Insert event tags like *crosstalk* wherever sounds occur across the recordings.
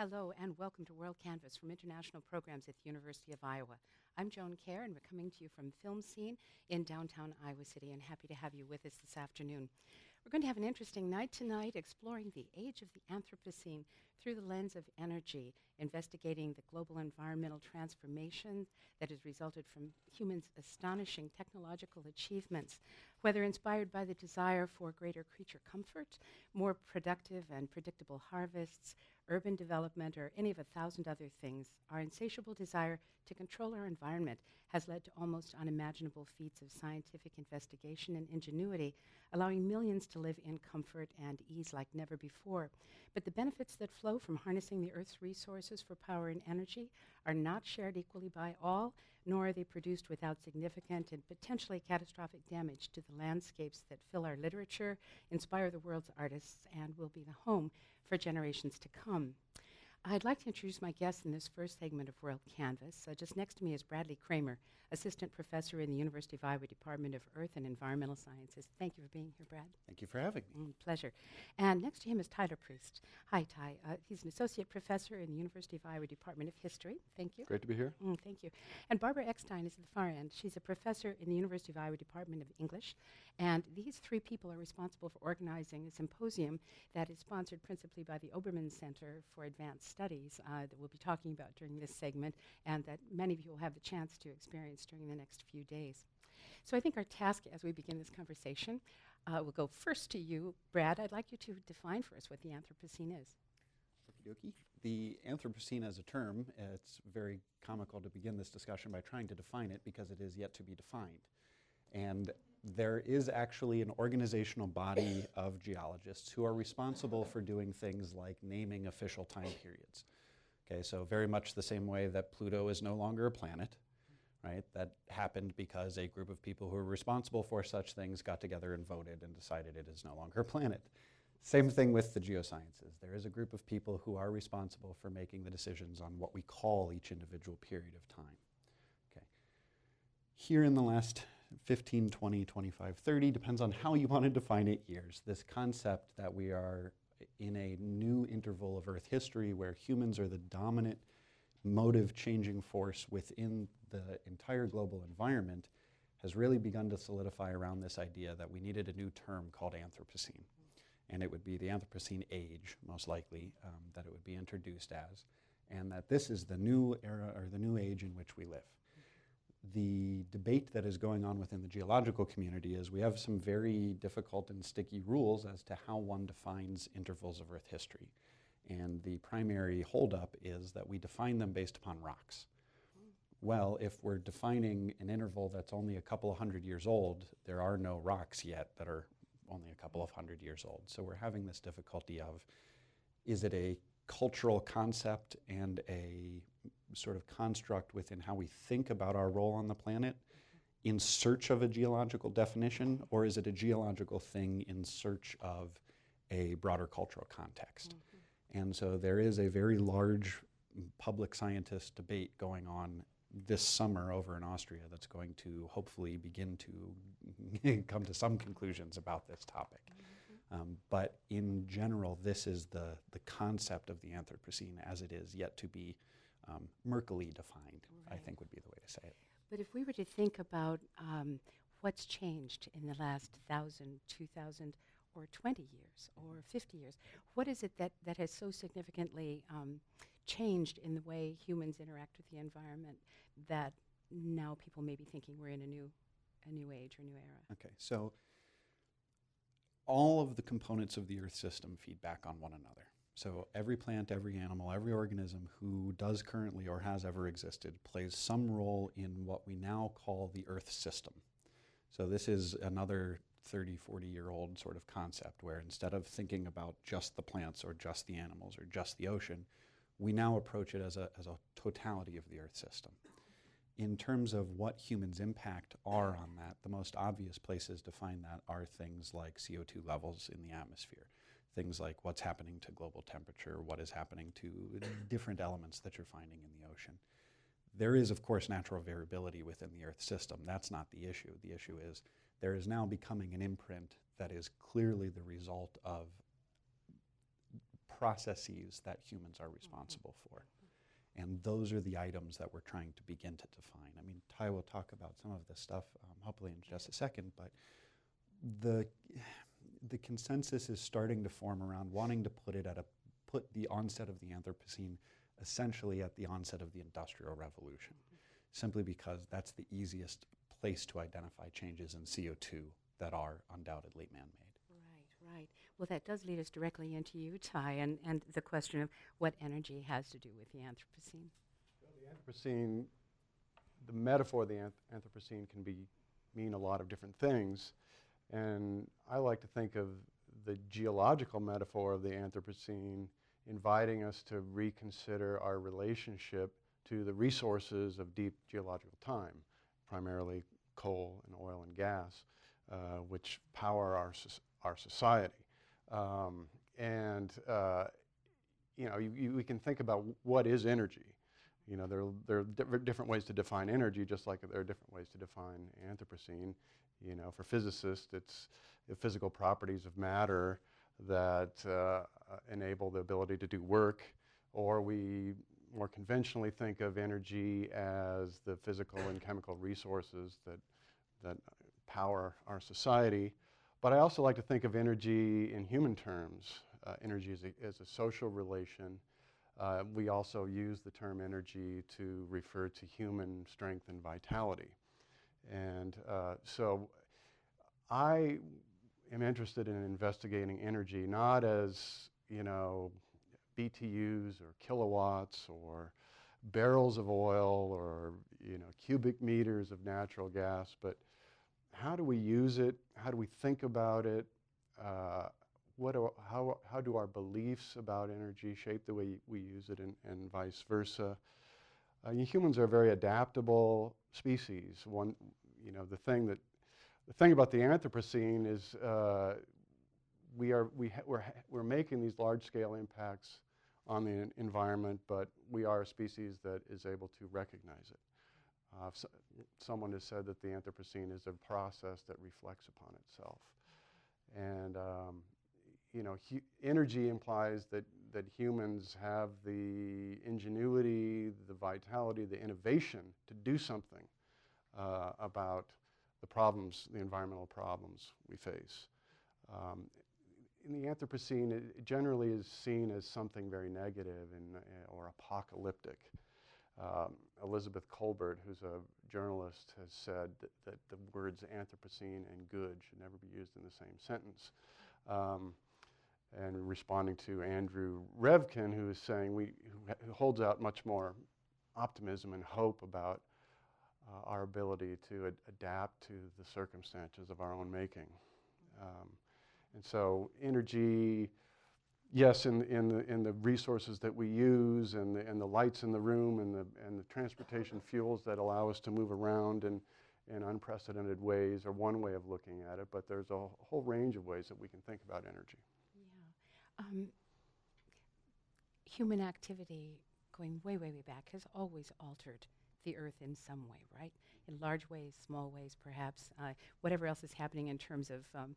Hello and welcome to WorldCanvass from International Programs at the University of Iowa. I'm Joan Kjaer and we're coming to you from Film Scene in downtown Iowa City and happy to have you with us this afternoon. We're going to have an interesting night tonight exploring the age of the Anthropocene through the lens of energy, investigating the global environmental transformation that has resulted from humans' astonishing technological achievements, whether inspired by the desire for greater creature comfort, more productive and predictable harvests, urban development, or any of a thousand other things. Our insatiable desire to control our environment has led to almost unimaginable feats of scientific investigation and ingenuity, allowing millions to live in comfort and ease like never before. But the benefits that flow from harnessing the Earth's resources for power and energy are not shared equally by all, nor are they produced without significant and potentially catastrophic damage to the landscapes that fill our literature, inspire the world's artists, and will be the home for generations to come. I'd like to introduce my guest in this first segment of World Canvas. Uh, just next to me is Bradley Cramer, Assistant Professor in the University of Iowa Department of Earth and Environmental Sciences. Thank you for being here, Brad. Thank you for having me. Mm, pleasure. And next to him is Tyler Priest. Hi, Ty. Uh, he's an Associate Professor in the University of Iowa Department of History. Thank you. Great to be here. Mm, thank you. And Barbara Eckstein is at the far end. She's a professor in the University of Iowa Department of English. And these three people are responsible for organizing a symposium that is sponsored principally by the Obermann Center for Advanced Studies. Uh, that we'll be talking about during this segment and that many of you will have the chance to experience during the next few days. So I think our task as we begin this conversation uh, will go first to you, Brad. I'd like you to define for us what the Anthropocene is. The Anthropocene as a term, it's very comical to begin this discussion by trying to define it because it is yet to be defined. And there is actually an organizational body of geologists who are responsible for doing things like naming official time periods. Okay, so very much the same way that Pluto is no longer a planet, right? That happened because a group of people who are responsible for such things got together and voted and decided it is no longer a planet. Same thing with the geosciences. There is a group of people who are responsible for making the decisions on what we call each individual period of time. Okay. Here in the last 15, 20, 25, 30, depends on how you want to define it, years, this concept that we are in a new interval of Earth history where humans are the dominant motive changing force within the entire global environment has really begun to solidify around this idea that we needed a new term called Anthropocene. And it would be the Anthropocene age, most likely, um, that it would be introduced as, and that this is the new era or the new age in which we live the debate that is going on within the geological community is we have some very difficult and sticky rules as to how one defines intervals of Earth history. And the primary holdup is that we define them based upon rocks. Well, if we're defining an interval that's only a couple of hundred years old, there are no rocks yet that are only a couple of hundred years old. So we're having this difficulty of is it a cultural concept and a sort of construct within how we think about our role on the planet in search of a geological definition, or is it a geological thing in search of a broader cultural context? Mm-hmm. And so there is a very large public scientist debate going on this summer over in Austria that's going to hopefully begin to *laughs* come to some conclusions about this topic. Mm-hmm. Um, but in general, this is the, the concept of the Anthropocene as it is yet to be um, defined, right. I think would be the way to say it. But if we were to think about um, what's changed in the last thousand, two thousand, or 20 years or 50 years, what is it that, that has so significantly um, changed in the way humans interact with the environment that now people may be thinking we're in a new, a new age or new era? Okay, so all of the components of the Earth system feed back on one another. So every plant, every animal, every organism who does currently or has ever existed plays some role in what we now call the Earth system. So this is another 30, 40 year old sort of concept where instead of thinking about just the plants or just the animals or just the ocean, we now approach it as a, as a totality of the Earth system. In terms of what humans' impact are on that, the most obvious places to find that are things like CO2 levels in the atmosphere things like what's happening to global temperature, what is happening to different elements that you're finding in the ocean. There is, of course, natural variability within the Earth system. That's not the issue. The issue is there is now becoming an imprint that is clearly the result of processes that humans are responsible for. And those are the items that we're trying to begin to define. I mean, Ty will talk about some of this stuff um, hopefully in just a second, but the, the consensus is starting to form around wanting to put it at a put the onset of the Anthropocene essentially at the onset of the Industrial Revolution, simply because that's the easiest place to identify changes in CO2 that are undoubtedly man-made. Right, right. Well, that does lead us directly into you, Ty, and, and the question of what energy has to do with the Anthropocene. Well, the Anthropocene, the metaphor of the Anthropocene can be mean a lot of different things, and I like to think of the geological metaphor of the Anthropocene inviting us to reconsider our relationship to the resources of deep geological time, primarily coal and oil and gas, uh, which power our, our society. Um, and uh, you know, you, you, we can think about what is energy. You know, there, there are di different ways to define energy, just like there are different ways to define Anthropocene. You know, for physicists, it's the physical properties of matter that uh, enable the ability to do work, or we more conventionally think of energy as the physical and chemical resources that, that power our society. But I also like to think of energy in human terms. Uh, energy is a, as a, social relation. Uh, we also use the term energy to refer to human strength and vitality. And uh, so I am interested in investigating energy not as, you know, BTUs or kilowatts or barrels of oil or, you know, cubic meters of natural gas, but how do we use it? How do we think about it? Uh, what do, how, how do our beliefs about energy shape the way we use it and, and vice versa? Uh, humans are a very adaptable species. One, you know, the thing that the thing about the Anthropocene is uh, we are, we we're, we're making these large scale impacts on the environment, but we are a species that is able to recognize it. Uh, so someone has said that the Anthropocene is a process that reflects upon itself. And, um, you know, energy implies that, that humans have the ingenuity, the vitality, the innovation to do something uh, about the problems, the environmental problems we face. Um, in the Anthropocene, it generally is seen as something very negative and, uh, or apocalyptic. Um, Elizabeth Kolbert, who's a journalist, has said that, that, the words Anthropocene and good should never be used in the same sentence. Um, and responding to Andrew Revkin, who is saying we, who holds out much more optimism and hope about our ability to ad- adapt to the circumstances of our own making. Um, and so, energy, yes, in, in, the, in the resources that we use, and the, and the lights in the room, and the, and the transportation fuels that allow us to move around in, in unprecedented ways are one way of looking at it, but there's a whole range of ways that we can think about energy. Yeah. Um, human activity, going way, way, way back, has always altered the earth in some way, right? In large ways, small ways, perhaps, uh, whatever else is happening in terms of, um,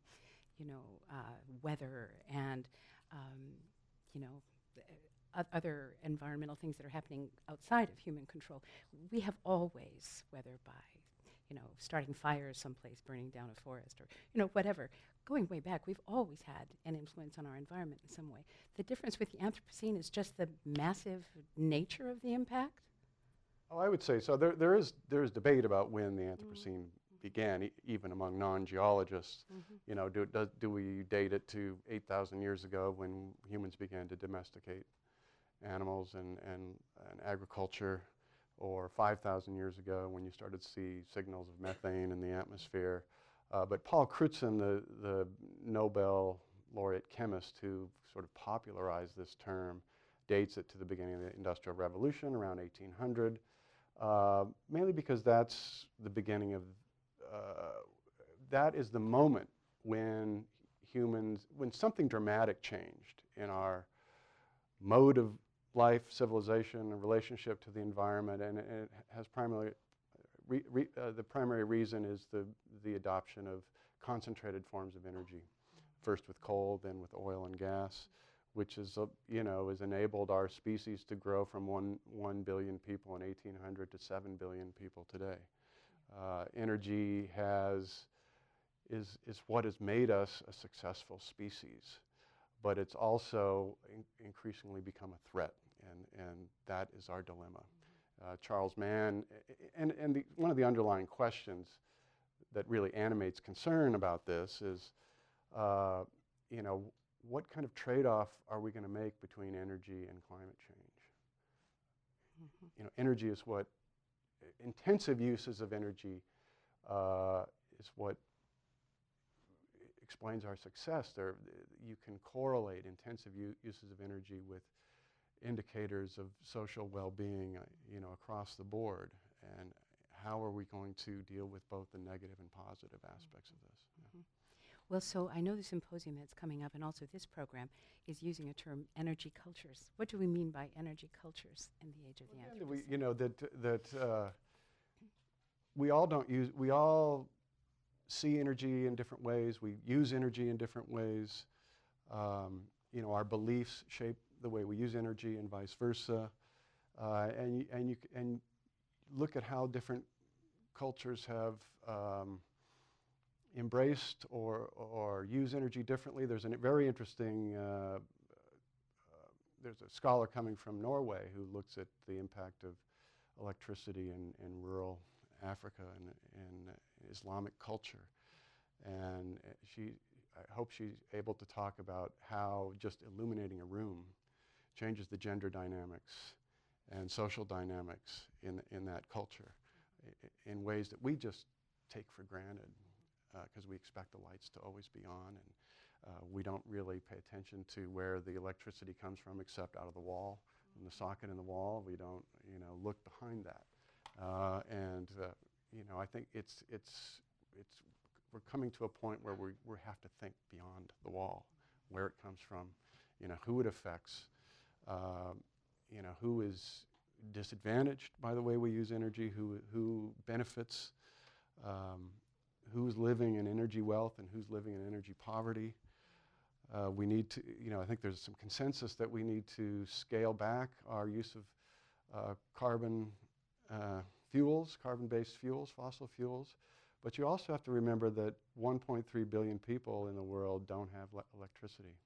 you know, uh, weather and, um, you know, other environmental things that are happening outside of human control. We have always, whether by, you know, starting fires someplace, burning down a forest, or, you know, whatever, going way back, we've always had an influence on our environment in some way. The difference with the Anthropocene is just the massive nature of the impact. Oh, I would say so. There, there, is, there is debate about when the Anthropocene mm. began, e even among non-geologists. Mm -hmm. You know, do, do, do we date it to 8,000 years ago when humans began to domesticate animals and, and, and agriculture, or 5,000 years ago when you started to see signals of methane in the atmosphere? Uh, but Paul Crutzen, the, the Nobel laureate chemist who sort of popularized this term, dates it to the beginning of the Industrial Revolution, around 1800. Uh, mainly because that's the beginning of, uh, that is the moment when humans, when something dramatic changed in our mode of life, civilization, and relationship to the environment, and it, it has primarily, re, re, uh, the primary reason is the, the adoption of concentrated forms of energy, first with coal, then with oil and gas, which is, uh, you know, has enabled our species to grow from one, 1 billion people in 1800 to 7 billion people today. Uh, energy has, is, is what has made us a successful species, but it's also in increasingly become a threat, and, and that is our dilemma. Uh, Charles Mann, and, and the, one of the underlying questions that really animates concern about this is, uh, you know, what kind of trade-off are we going to make between energy and climate change? Mhm. You know, energy is what intensive uses of energy uh, is what explains our success. There, you can correlate intensive uses of energy with indicators of social well-being, uh, you know, across the board. And how are we going to deal with both the negative and positive aspects of this? Well, so I know the symposium that's coming up, and also this program is using a term energy cultures. What do we mean by energy cultures in the age of the Again, we, Anthropocene? you know that that uh, we all don't use. We all see energy in different ways. We use energy in different ways. Um, you know, our beliefs shape the way we use energy, and vice versa. Uh, and and you and look at how different cultures have. Um, embraced or, or use energy differently. There's a very interesting, uh, uh, there's a scholar coming from Norway who looks at the impact of electricity in, in rural Africa and in Islamic culture. And she, I hope she's able to talk about how just illuminating a room changes the gender dynamics and social dynamics in, in that culture in ways that we just take for granted because we expect the lights to always be on and uh, we don't really pay attention to where the electricity comes from except out of the wall, from the socket in the wall. We don't, you know, look behind that. Uh, and, uh, you know, I think it's, it's, it's, we're coming to a point where we, we have to think beyond the wall, where it comes from, you know, who it affects, um, you know, who is disadvantaged by the way we use energy, who, who benefits, um, who's living in energy wealth and who's living in energy poverty. Uh, we need to, you know, I think there's some consensus that we need to scale back our use of uh, carbon uh, fuels, carbon-based fuels, fossil fuels. But you also have to remember that 1.3 billion people in the world don't have le- electricity.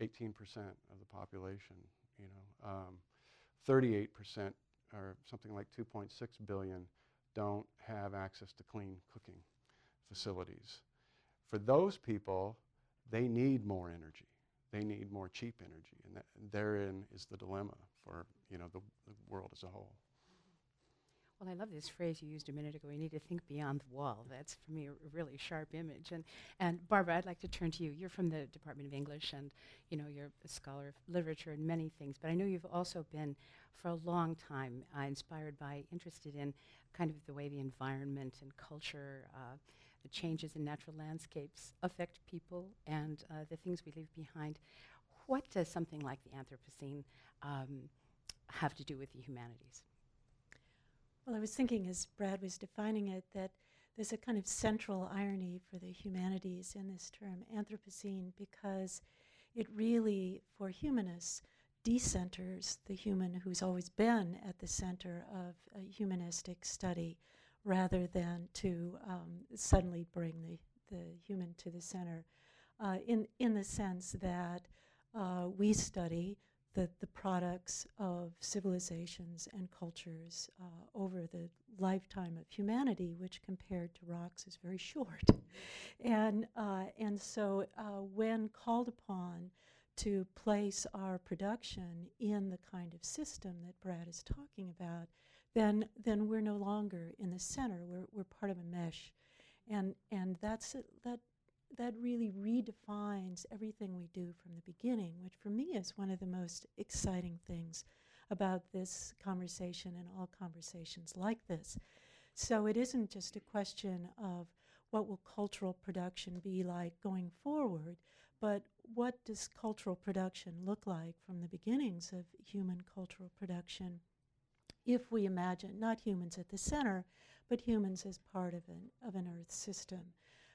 18% of the population, you know. Um, 38% or something like 2.6 billion don't have access to clean cooking facilities. For those people, they need more energy. They need more cheap energy, and, that, therein is the dilemma for you know the, the world as a whole. Well, I love this phrase you used a minute ago. We need to think beyond the wall. That's for me a, a really sharp image. And and Barbara, I'd like to turn to you. You're from the Department of English, and you know you're a scholar of literature and many things. But I know you've also been, for a long time, uh, inspired by, interested in, kind of the way the environment and culture, uh, the changes in natural landscapes affect people, and uh, the things we leave behind. What does something like the Anthropocene um, have to do with the humanities? Well, I was thinking as Brad was defining it that there's a kind of central irony for the humanities in this term, Anthropocene, because it really, for humanists, decenters the human who's always been at the center of a humanistic study rather than to um, suddenly bring the, the human to the center. Uh, in, in the sense that uh, we study the, the products of civilizations and cultures uh, over the lifetime of humanity, which compared to rocks is very *laughs* short. and, uh, and so uh, when called upon to place our production in the kind of system that Brad is talking about, then, then we're no longer in the center. We're, we're part of a mesh. And, and that's that that really redefines everything we do from the beginning, which for me is one of the most exciting things about this conversation and all conversations like this. So it isn't just a question of what will cultural production be like going forward, but what does cultural production look like from the beginnings of human cultural production if we imagine not humans at the center, but humans as part of an, of an Earth system.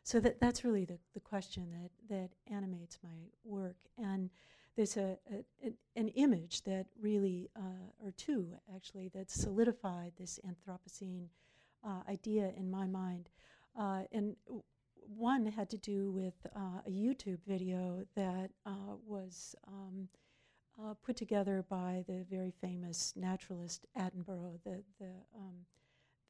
So that, that's really the, the question that, that animates my work. And there's a, a an, image that really, uh, or two actually, that solidified this Anthropocene uh, idea in my mind. Uh, and one had to do with uh, a YouTube video that uh, was um, uh, put together by the very famous naturalist Attenborough, the the um,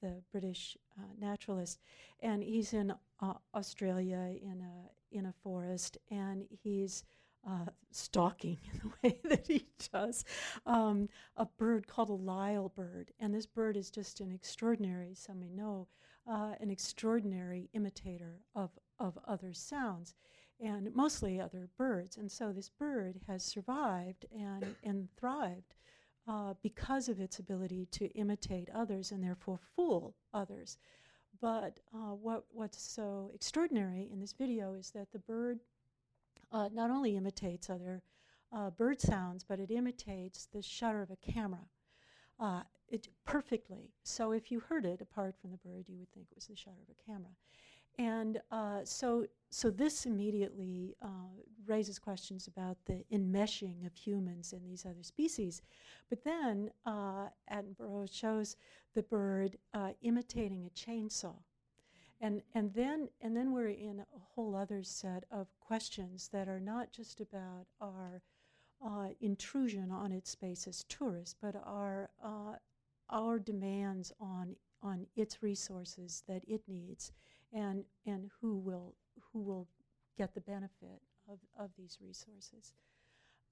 the British uh, naturalist, and he's in uh, Australia in a in a forest, and he's uh, stalking *laughs* in the way that he does um, a bird called a lyrebird, and this bird is just an extraordinary. Some may know uh, an extraordinary imitator of of other sounds, and mostly other birds. And so this bird has survived and and thrived uh, because of its ability to imitate others and therefore fool others. But uh, what, what's so extraordinary in this video is that the bird uh, not only imitates other uh, bird sounds, but it imitates the shutter of a camera uh, it perfectly. So if you heard it apart from the bird, you would think it was the shutter of a camera. And uh, so, so this immediately uh, raises questions about the enmeshing of humans and these other species. But then uh, Attenborough shows the bird uh, imitating a chainsaw. And, and, then, and then we're in a whole other set of questions that are not just about our uh, intrusion on its space as tourists, but our, uh, our demands on, on its resources that it needs and, and who, will, who will get the benefit of, of these resources.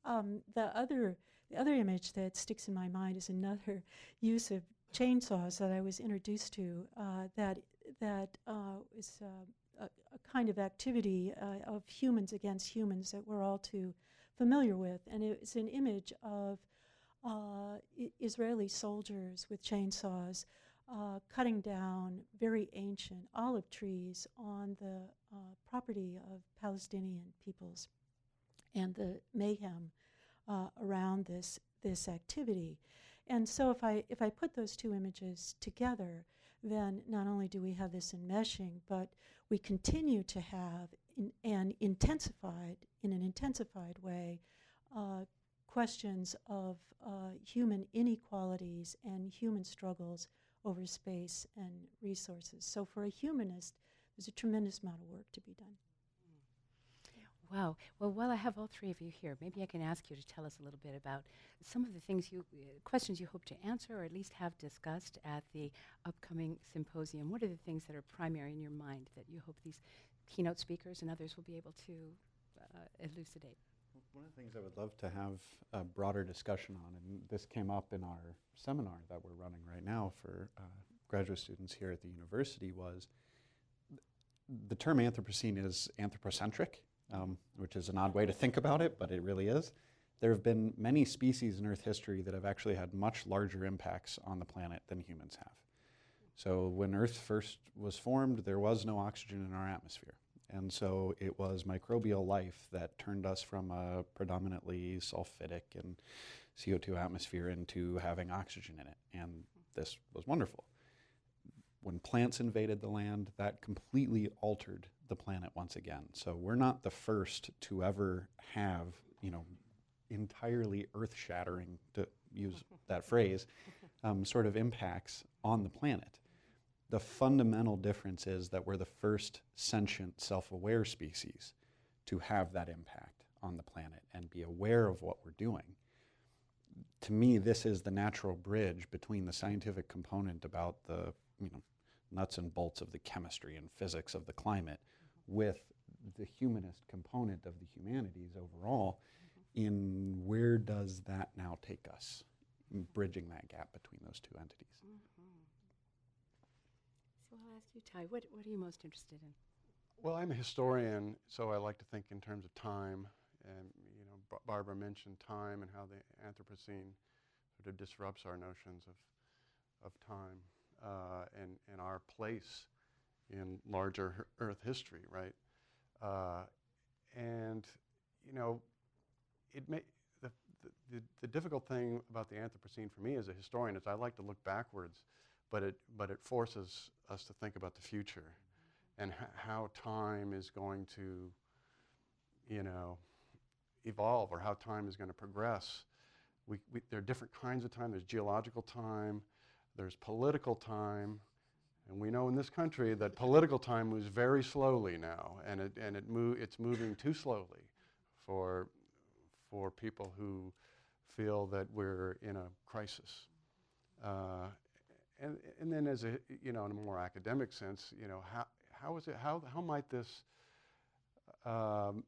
Um, the, other, the other image that sticks in my mind is another *laughs* use of chainsaws that I was introduced to uh, that, that uh, is uh, a, a, kind of activity uh, of humans against humans that we're all too familiar with. And it's an image of uh, Israeli soldiers with chainsaws uh, cutting down very ancient olive trees on the uh, property of Palestinian peoples and the mayhem uh, around this, this activity. And so if I, if I put those two images together, then not only do we have this enmeshing, but we continue to have in, and intensified, in an intensified way, uh, questions of uh, human inequalities and human struggles over space and resources. So for a humanist, there's a tremendous amount of work to be done. Wow. Well, while I have all three of you here, maybe I can ask you to tell us a little bit about some of the things you, uh, questions you hope to answer or at least have discussed at the upcoming symposium. What are the things that are primary in your mind that you hope these keynote speakers and others will be able to uh, elucidate? One of the things I would love to have a broader discussion on, and this came up in our seminar that we're running right now for uh, graduate students here at the university, was th- the term Anthropocene is anthropocentric, um, which is an odd way to think about it, but it really is. There have been many species in Earth history that have actually had much larger impacts on the planet than humans have. So, when Earth first was formed, there was no oxygen in our atmosphere. And so it was microbial life that turned us from a predominantly sulfidic and CO2 atmosphere into having oxygen in it. And this was wonderful. When plants invaded the land, that completely altered the planet once again. So we're not the first to ever have, you know, entirely earth shattering, to use that phrase, *laughs* um, sort of impacts on the planet the fundamental difference is that we're the first sentient, self aware species to have that impact on the planet and be aware of what we're doing. To me, this is the natural bridge between the scientific component about the you know, nuts and bolts of the chemistry and physics of the climate with the humanist component of the humanities overall in where does that now take us, bridging that gap between those two entities. Mm-hmm. Ask you, Ty, what, what are you most interested in? Well, I'm a historian, so I like to think in terms of time. And you know, B- Barbara mentioned time and how the Anthropocene sort of disrupts our notions of of time uh, and and our place in larger Earth history, right? Uh, and you know, it may the, the the difficult thing about the Anthropocene for me as a historian is I like to look backwards, but it but it forces us to think about the future and h- how time is going to, you know, evolve or how time is going to progress. We, we, there are different kinds of time. There's geological time, there's political time, and we know in this country that political time moves very slowly now, and, it, and it mo- it's moving too slowly for, for people who feel that we're in a crisis. Uh, and, and then as a, you know, in a more academic sense, you know, how, how is it, how, how might this um,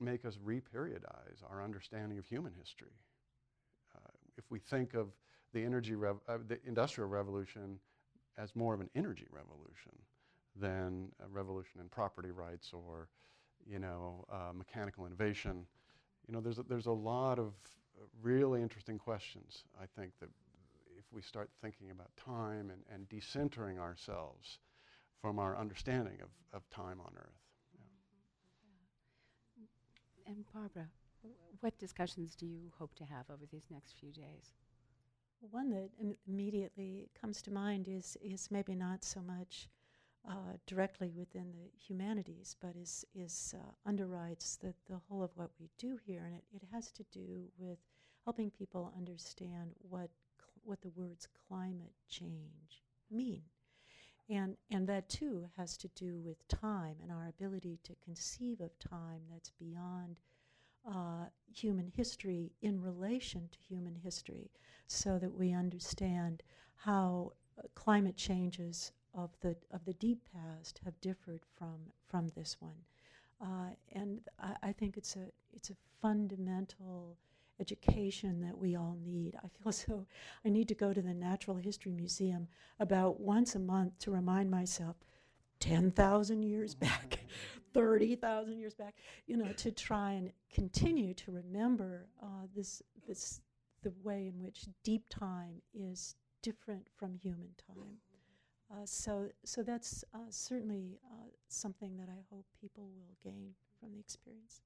make us reperiodize our understanding of human history? Uh, if we think of the energy, rev- uh, the industrial revolution as more of an energy revolution than a revolution in property rights or, you know, uh, mechanical innovation, you know, there's a, there's a lot of really interesting questions, I think, that we start thinking about time and, and decentering ourselves from our understanding of, of time on Earth. And Barbara, what discussions do you hope to have over these next few days? One that Im- immediately comes to mind is is maybe not so much uh, directly within the humanities, but is is uh, underwrites the the whole of what we do here, and it, it has to do with helping people understand what cl- what the words climate change mean, and and that too has to do with time and our ability to conceive of time that's beyond uh, human history in relation to human history so that we understand how uh, climate changes of the of the deep past have differed from from this one, uh, and I, I think it's a it's a fundamental education that we all need. I feel *laughs* so I need to go to the Natural History Museum about once a month to remind myself. 10,000 years back, *laughs* 30,000 years back, you know, to try and continue to remember uh, this, this the way in which deep time is different from human time. Uh, so, so that's uh, certainly uh, something that I hope people will gain from the experience.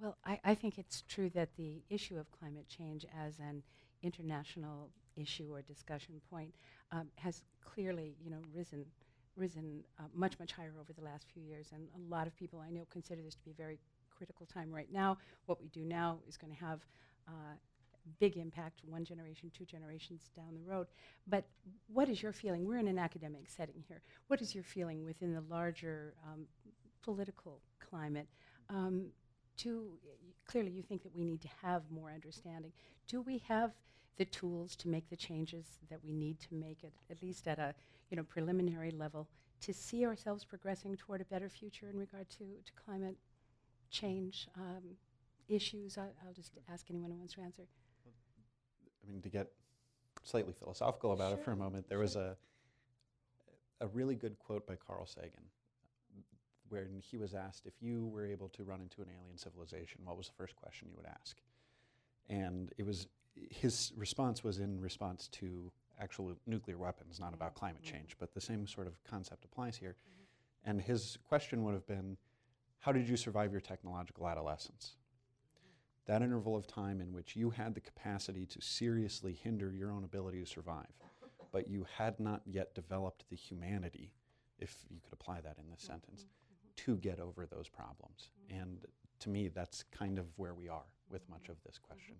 Well, I, I think it's true that the issue of climate change as an international issue or discussion point um, has clearly, you know, risen risen uh, much much higher over the last few years, and a lot of people I know consider this to be a very critical time right now. What we do now is going to have uh, big impact one generation, two generations down the road. But what is your feeling? We're in an academic setting here. What is your feeling within the larger um, political climate? Um, clearly, you think that we need to have more understanding. Do we have the tools to make the changes that we need to make it, at least at a you know preliminary level, to see ourselves progressing toward a better future in regard to, to climate change um, issues? I, I'll just ask anyone who wants to answer. I mean, to get slightly philosophical about it for a moment, there was a a really good quote by Carl Sagan, when he was asked if you were able to run into an alien civilization, what was the first question you would ask? And it was his response was in response to actual nuclear weapons, not about mm-hmm. climate Mhm. change, but the same sort of concept applies here. Mm-hmm. And his question would have been, how did you survive your technological adolescence? that interval of time in which you had the capacity to seriously hinder your own ability to survive, but you had not yet developed the humanity, if you could apply that in this mm-hmm. sentence, to get over those problems. And to me, that's kind of where we are with much of this question.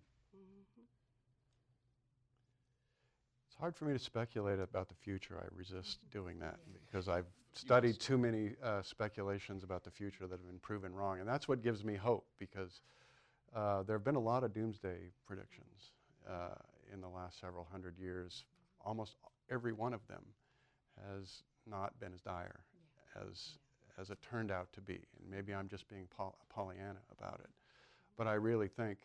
It's hard for me to speculate about the future. I resist doing that because I've studied too many uh, speculations about the future that have been proven wrong. And that's what gives me hope because uh, there have been a lot of doomsday predictions uh, in the last several hundred years. Almost every one of them has not been as dire as, as it turned out to be. And maybe I'm just being Pol- Pollyanna about it. But I really think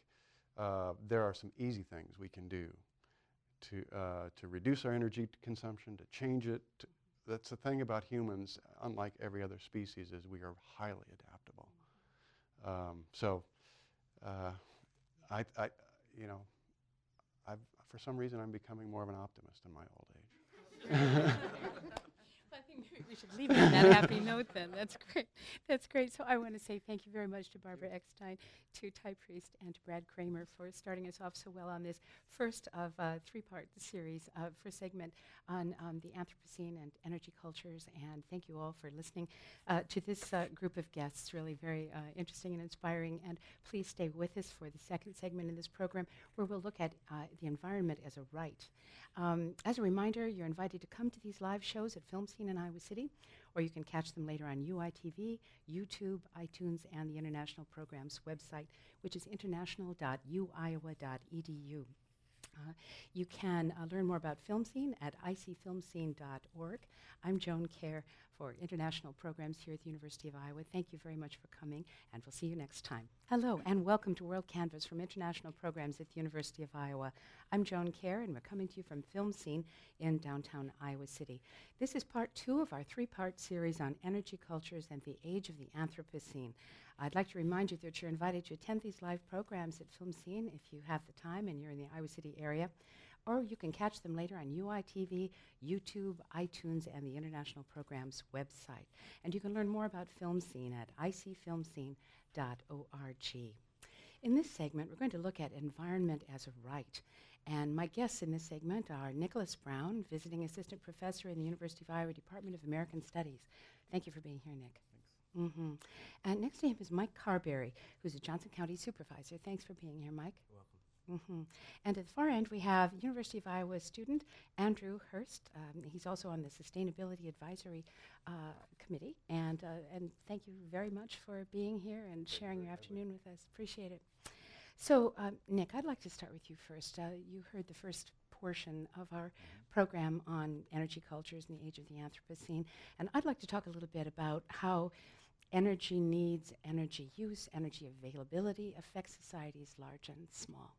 uh, there are some easy things we can do to, uh, to reduce our energy consumption, to change it. To, that's the thing about humans, unlike every other species, is we are highly adaptable. Um, so, uh, I, I, you know, I've, for some reason, I'm becoming more of an optimist in my old age. *laughs* We should leave it on that happy *laughs* note then. That's great. That's great. So I want to say thank you very much to Barbara Eckstein, to Ty Priest, and to Brad Cramer for starting us off so well on this first of uh, three-part series, uh, first segment on um, the Anthropocene and energy cultures. And thank you all for listening uh, to this uh, group of guests. Really very uh, interesting and inspiring. And please stay with us for the second segment in this program, where we'll look at uh, the environment as a right. Um, as a reminder, you're invited to come to these live shows at Film Scene in Iowa City, or you can catch them later on UITV, YouTube, iTunes, and the International Programs website, which is international.uiowa.edu. Uh, you can uh, learn more about Film Scene at icfilmscene.org. I'm Joan Kjaer for International Programs here at the University of Iowa. Thank you very much for coming, and we'll see you next time. Hello, and welcome to WorldCanvass from International Programs at the University of Iowa. I'm Joan Kjaer, and we're coming to you from Film Scene in downtown Iowa City. This is part two of our three part series on energy cultures and the age of the Anthropocene. I'd like to remind you that you're invited to attend these live programs at Film Scene if you have the time and you're in the Iowa City area or you can catch them later on UITV, YouTube, iTunes, and the International Programs website. And you can learn more about Film Scene at icfilmscene.org. In this segment, we're going to look at environment as a right. And my guests in this segment are Nicholas Brown, visiting assistant professor in the University of Iowa Department of American Studies. Thank you for being here, Nick. Mm-hmm. And next to him is Mike Carberry, who's a Johnson County supervisor. Thanks for being here, Mike. Mm-hmm. And at the far end, we have University of Iowa student Andrew Hurst. Um, he's also on the Sustainability Advisory uh, Committee. And, uh, and thank you very much for being here and sharing your afternoon with us. Appreciate it. So, um, Nick, I'd like to start with you first. Uh, you heard the first portion of our program on energy cultures in the age of the Anthropocene. And I'd like to talk a little bit about how energy needs, energy use, energy availability affect societies large and small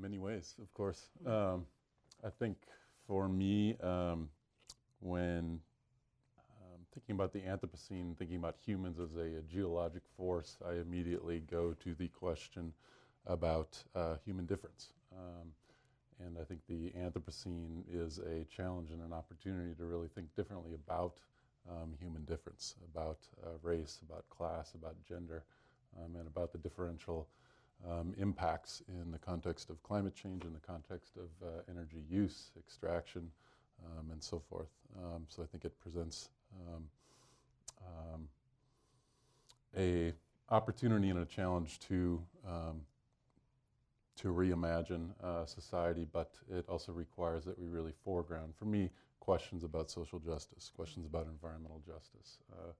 many ways, of course. Um, I think for me, um, when um, thinking about the Anthropocene, thinking about humans as a, a, geologic force, I immediately go to the question about uh, human difference. Um, and I think the Anthropocene is a challenge and an opportunity to really think differently about um, human difference, about uh, race, about class, about gender, um, and about the differential um, impacts in the context of climate change, in the context of uh, energy use, extraction, um, and so forth. Um, so I think it presents a opportunity and a challenge to to reimagine uh, society, but it also requires that we really foreground, for me, questions about social justice, questions about environmental justice uh,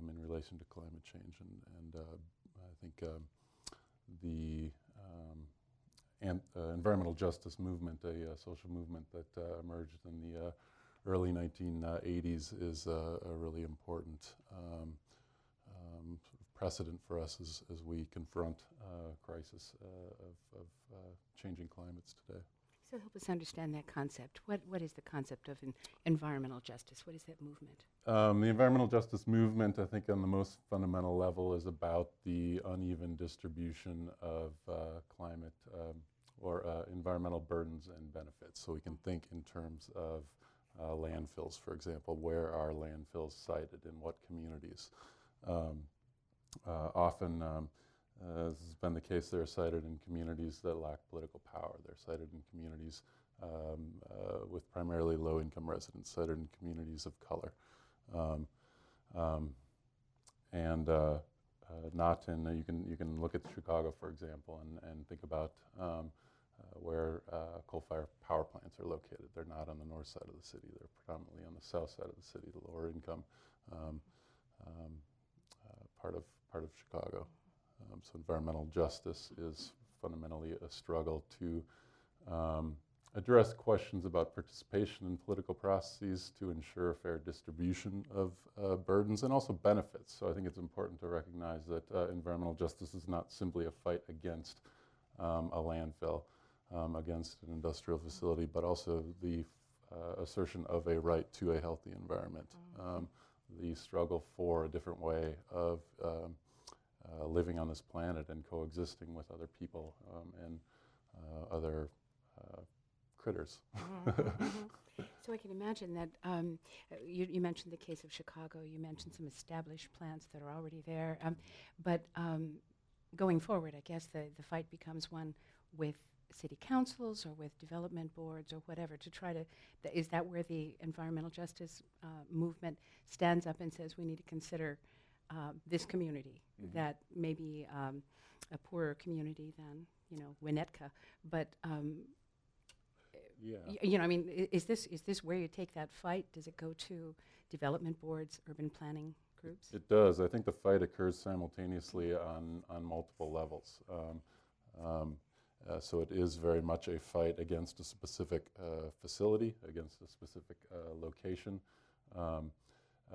in relation to climate change, and, and uh, I think the um, an, uh, environmental justice movement, a uh, social movement that uh, emerged in the uh, early 1980s, is a really important um, um, precedent for us as, as we confront uh, crisis uh, of, of changing climates today. So help us understand that concept. What, what is the concept of environmental justice? What is that movement? Um, the environmental justice movement, I think, on the most fundamental level, is about the uneven distribution of uh, climate um, or uh, environmental burdens and benefits. So we can think in terms of uh, landfills, for example. Where are landfills sited in what communities? Um, uh, often, um, uh, this has been the case, they're cited in communities that lack political power. They're cited in communities um, uh, with primarily low income residents, cited in communities of color. Um, um, and uh, uh, not in, you, can, you can look at Chicago, for example, and, and think about um, uh, where coal fired power plants are located. They're not on the north side of the city, they're predominantly on the south side of the city, the lower income um, um, part, of, part of Chicago. Um, so environmental justice is fundamentally a struggle to um, address questions about participation in political processes to ensure a fair distribution of uh, burdens and also benefits. So I think it's important to recognize that uh, environmental justice is not simply a fight against um, a landfill, um, against an industrial facility, but also the uh, assertion of a right to a healthy environment. Mm-hmm. Um, the struggle for a different way of um, uh, living on this planet and coexisting with other people um, and uh, other uh, critters. *laughs* Mm-hmm, mm-hmm. So I can imagine that um, you, you mentioned the case of Chicago. You mentioned some established plants that are already there. Um, but um, going forward, I guess the, the fight becomes one with city councils or with development boards or whatever to try to. Th- is that where the environmental justice uh, movement stands up and says we need to consider uh, this community Mhm. that may be um, a poorer community than you know Winnetka, but um, Yeah. Y- You know, I mean, i- is this, is this where you take that fight? Does it go to development boards, urban planning groups? It does. I think the fight occurs simultaneously on, on multiple levels. Um, um, uh, so it is very much a fight against a specific uh, facility, against a specific uh, location, um,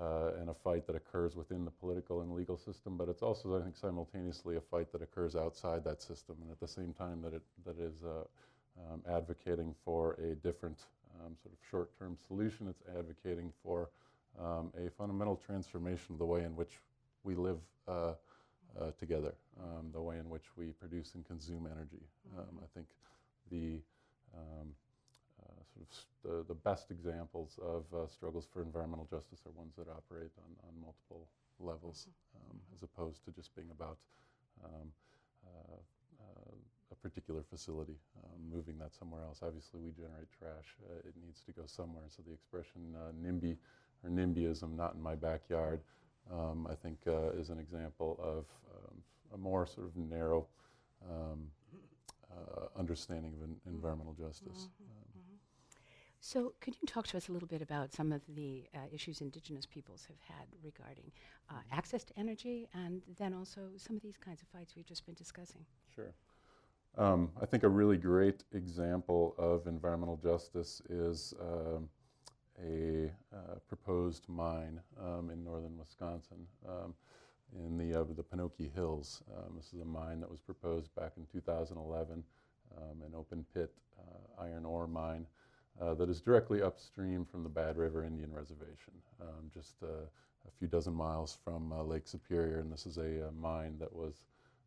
uh, and a fight that occurs within the political and legal system. But it's also, I think, simultaneously a fight that occurs outside that system, and at the same time that it that is uh, um, advocating for a different um, sort of short-term solution. It's advocating for um, a fundamental transformation of the way in which we live uh, uh, together, um, the way in which we produce and consume energy. Um, I think the um, sort of the, the best examples of uh, struggles for environmental justice are ones that operate on, on multiple levels, um, as opposed to just being about um, uh, uh, a particular facility, um, moving that somewhere else. Obviously, we generate trash. Uh, it needs to go somewhere. So the expression uh, NIMBY or NIMBYism, not in my backyard, um, I think uh, is an example of um, a more sort of narrow um, uh, understanding of en- environmental justice. Um, So could you talk to us a little bit about some of the uh, issues indigenous peoples have had regarding uh, access to energy and then also some of these kinds of fights we've just been discussing? Sure. Um, I think a really great example of environmental justice is um, a uh, proposed mine um, in northern Wisconsin um, in the, uh, the Penokee Hills. Um, this is a mine that was proposed back in 2011, um, an open pit uh, iron ore mine uh, that is directly upstream from the Bad River Indian Reservation, um, just uh, a few dozen miles from uh, Lake Superior. And this is a, mine that was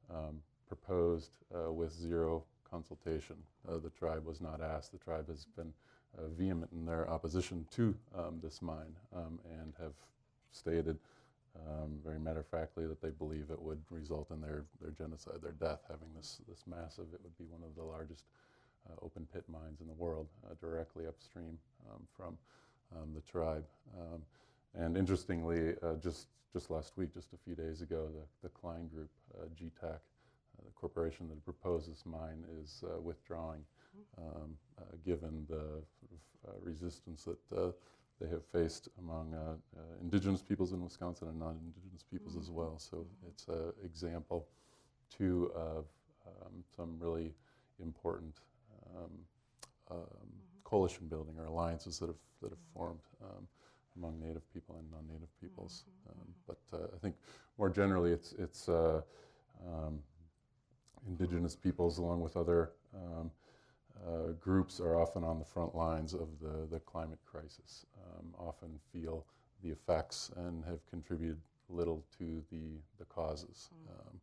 um, proposed with zero consultation. The tribe was not asked. The tribe has been vehement in their opposition to um, this mine um, and have stated um, very matter of factly that they believe it would result in their, their genocide, their death, having this, this massive, it would be one of the largest open pit mines in the world uh, directly upstream um, from um, the tribe. Um, and interestingly, uh, just, just last week, just a few days ago, the, the Cline Group, uh, GTAC, uh, the corporation that proposed this mine, is uh, withdrawing, um, uh, given the sort of, uh, resistance that uh, they have faced among uh, uh, indigenous peoples in Wisconsin and non-indigenous peoples as well. So it's an example, too, of um, some really important um, um, coalition building or alliances that have that have formed um, among Native people and non-Native peoples. Um, but uh, I think more generally, it's it's uh, um, indigenous peoples along with other um, uh, groups are often on the front lines of the, the climate crisis, um, often feel the effects and have contributed little to the, the causes. Um,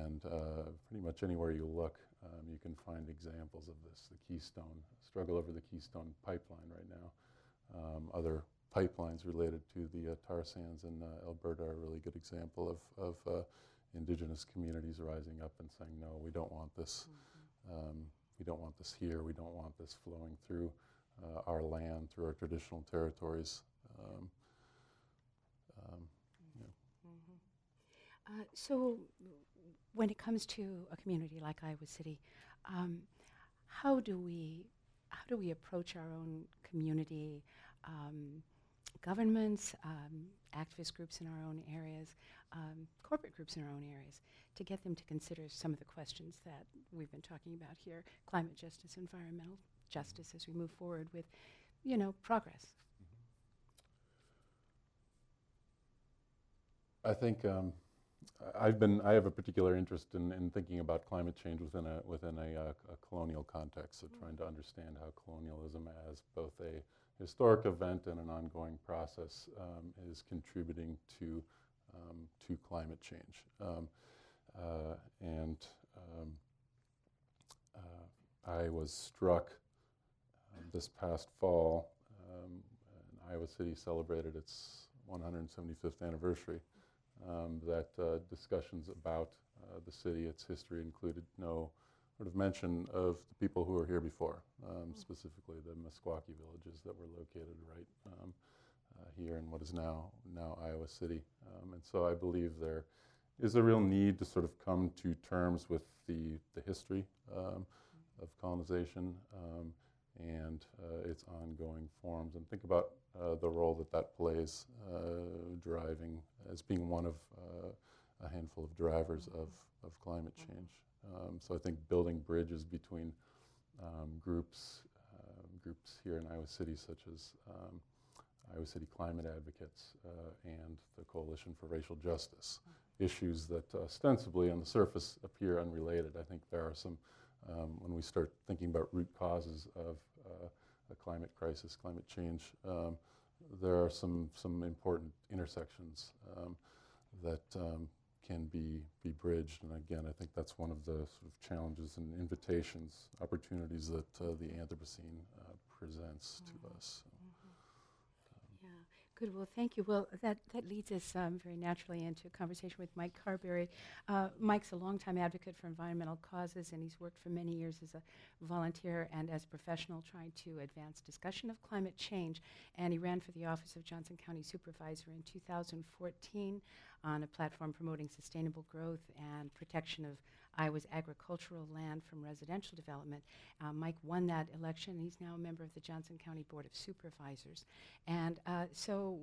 and uh, pretty much anywhere you look, um, you can find examples of this. The Keystone, struggle over the Keystone pipeline right now. Um, other pipelines related to the uh, tar sands in uh, Alberta are a really good example of, of uh, indigenous communities rising up and saying, no, we don't want this. Um, we don't want this here. We don't want this flowing through uh, our land, through our traditional territories. Um, um, Uh, so, when it comes to a community like Iowa City, um, how do we how do we approach our own community, um, governments, um, activist groups in our own areas, um, corporate groups in our own areas, to get them to consider some of the questions that we've been talking about here: climate justice, environmental justice, as we move forward with, you know, progress. I think um, I've been I have a particular interest in, in thinking about climate change within a within a, uh, a colonial context. So trying to understand how colonialism, as both a historic event and an ongoing process, um, is contributing to um, to climate change. Um, uh, and um, uh, I was struck um, this past fall uh, Iowa City celebrated its 175th anniversary, um, that uh, discussions about uh, the city, its history included no sort of mention of the people who were here before, um, specifically the Meskwaki villages that were located right um, uh, here in what is now now Iowa City. Um, and so I believe there is a real need to sort of come to terms with the, the history um, of colonization um, and uh, its ongoing forms, and think about uh, the role that that plays, uh, driving as being one of uh, a handful of drivers of, of climate change. Um, so I think building bridges between um, groups, uh, groups here in Iowa City, such as um, Iowa City Climate Advocates uh, and the Coalition for Racial Justice, issues that ostensibly on the surface appear unrelated. I think there are some, um, when we start thinking about root causes of uh, a climate crisis, climate change, um, there are some, some important intersections um, that um, can be, be bridged. And again, I think that's one of the sort of challenges and invitations, opportunities that uh, the Anthropocene uh, presents to us. Good. Well, thank you. Well, that, that leads us um, very naturally into a conversation with Mike Carberry. Uh, Mike's a longtime advocate for environmental causes, and he's worked for many years as a volunteer and as a professional trying to advance discussion of climate change. And he ran for the office of Johnson County Supervisor in 2014 on a platform promoting sustainable growth and protection of Iowa's agricultural land from residential development. Uh, Mike won that election, he's now a member of the Johnson County Board of Supervisors. And uh, so,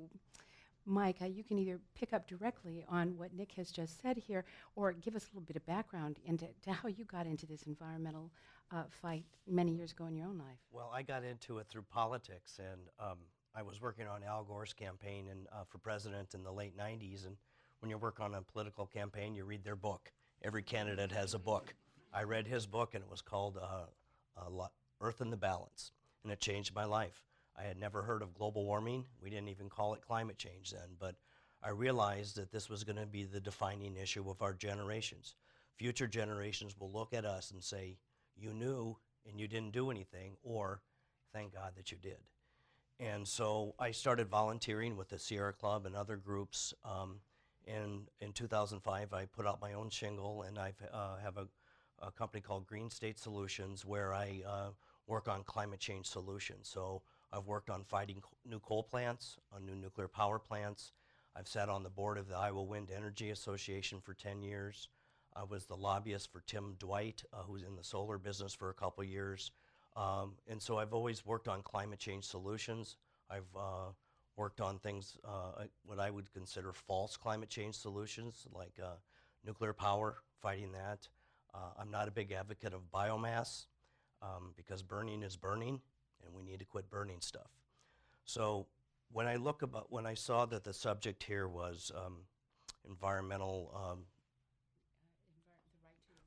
Mike, uh, you can either pick up directly on what Nick has just said here, or give us a little bit of background into to how you got into this environmental uh, fight many years ago in your own life. Well, I got into it through politics, and um, I was working on Al Gore's campaign and, uh, for president in the late 90s. And when you work on a political campaign, you read their book. Every candidate has a book. I read his book, and it was called uh, uh, Earth in the Balance, and it changed my life. I had never heard of global warming. We didn't even call it climate change then, but I realized that this was going to be the defining issue of our generations. Future generations will look at us and say, You knew and you didn't do anything, or thank God that you did. And so I started volunteering with the Sierra Club and other groups. Um, and in 2005, I put out my own shingle, and I uh, have a, a company called Green State Solutions where I uh, work on climate change solutions. So I've worked on fighting co- new coal plants, on new nuclear power plants. I've sat on the board of the Iowa Wind Energy Association for 10 years. I was the lobbyist for Tim Dwight, uh, who's in the solar business for a couple years. Um, and so I've always worked on climate change solutions. I've uh, worked on things, uh, what I would consider false climate change solutions, like uh, nuclear power, fighting that. Uh, I'm not a big advocate of biomass um, because burning is burning, and we need to quit burning stuff. So when I look about, when I saw that the subject here was um, environmental, um,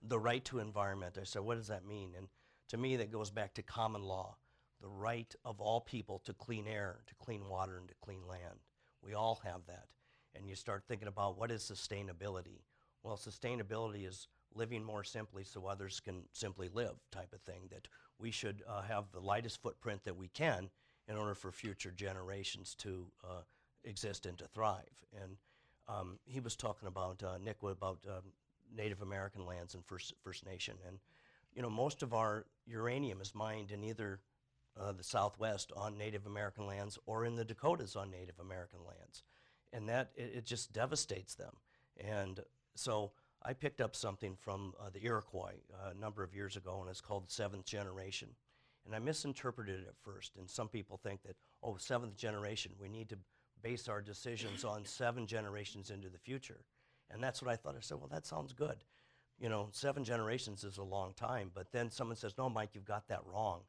the right to environment, I said, what does that mean? And to me, that goes back to common law the right of all people to clean air, to clean water, and to clean land. We all have that. And you start thinking about what is sustainability? Well, sustainability is living more simply so others can simply live, type of thing. That we should uh, have the lightest footprint that we can in order for future generations to uh, exist and to thrive. And um, he was talking about, uh, Nick, about um, Native American lands and First, First Nation. And, you know, most of our uranium is mined in either uh, the Southwest on Native American lands or in the Dakotas on Native American lands. And that, it, it just devastates them. And so I picked up something from uh, the Iroquois uh, a number of years ago, and it's called Seventh Generation. And I misinterpreted it at first, and some people think that, oh, seventh generation, we need to base our decisions on seven generations into the future. And that's what I thought. I said, well, that sounds good. You know, seven generations is a long time, but then someone says, no, Mike, you've got that wrong.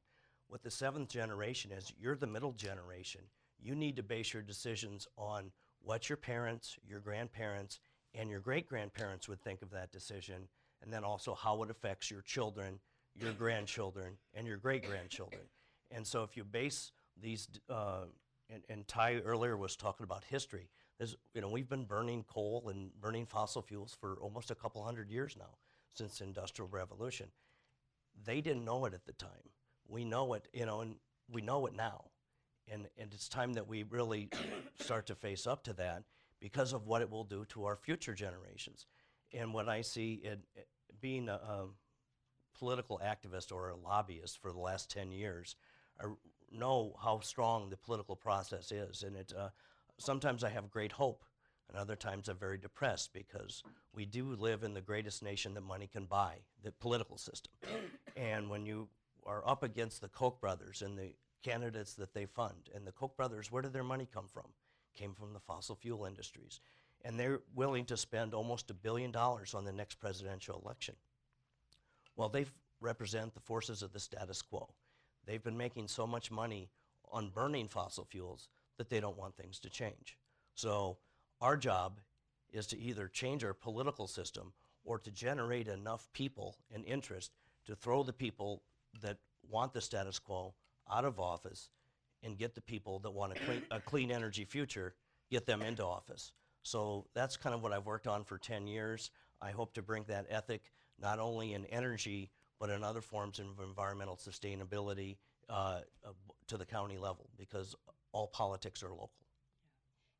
What the seventh generation is, you're the middle generation. You need to base your decisions on what your parents, your grandparents, and your great grandparents would think of that decision, and then also how it affects your children, your grandchildren, and your great grandchildren. And so if you base these, uh, and, and Ty earlier was talking about history, there's, you know, we've been burning coal and burning fossil fuels for almost a couple hundred years now, since the Industrial Revolution. They didn't know it at the time. We know it, you know, and we know it now. And, and it's time that we really *coughs* start to face up to that because of what it will do to our future generations. And what I see it, it being a, a political activist or a lobbyist for the last 10 years, I know how strong the political process is. And it, uh, sometimes I have great hope, and other times I'm very depressed because we do live in the greatest nation that money can buy, the political system. *coughs* and when you are up against the Koch brothers and the candidates that they fund, and the Koch brothers, where did their money come from? Came from the fossil fuel industries. And they're willing to spend almost a billion dollars on the next presidential election. Well, they represent the forces of the status quo. They've been making so much money on burning fossil fuels that they don't want things to change. So, our job is to either change our political system or to generate enough people and interest to throw the people that want the status quo out of office and get the people that want a clean, a clean energy future, get them into office. So that's kind of what I've worked on for 10 years. I hope to bring that ethic not only in energy, but in other forms of environmental sustainability uh, uh, to the county level because all politics are local.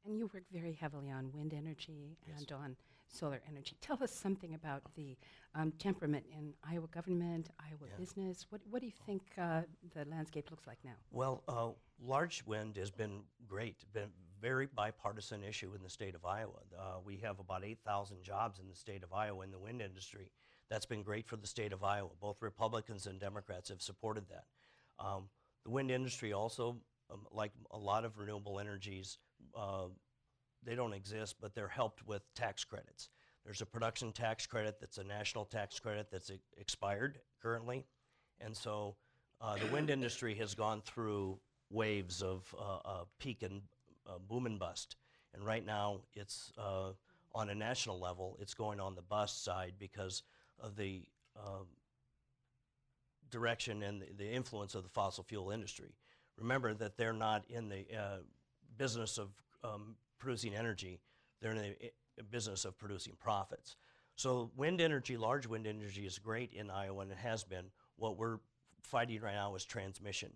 And you work very heavily on wind energy and on solar energy. *laughs* Tell us something about the um, temperament in Iowa government, Iowa Yeah. business. What, what do you think uh, the landscape looks like now? Well, uh, large wind has been great, been very bipartisan issue in the state of Iowa. Uh, we have about 8,000 jobs in the state of Iowa in the wind industry. That's been great for the state of Iowa. Both Republicans and Democrats have supported that. Um, the wind industry also, um, like a lot of renewable energies, uh, they don't exist, but they're helped with tax credits. There's a production tax credit that's a national tax credit that's expired currently. And so uh, the wind industry has gone through waves of uh, uh, peak and uh, boom and bust. And right now, it's uh, on a national level, it's going on the bust side because of the um, direction and the, the influence of the fossil fuel industry. Remember that they're not in the uh, business of um, producing energy, they're in the business of producing profits. So, wind energy, large wind energy, is great in Iowa and it has been. What we're fighting right now is transmission.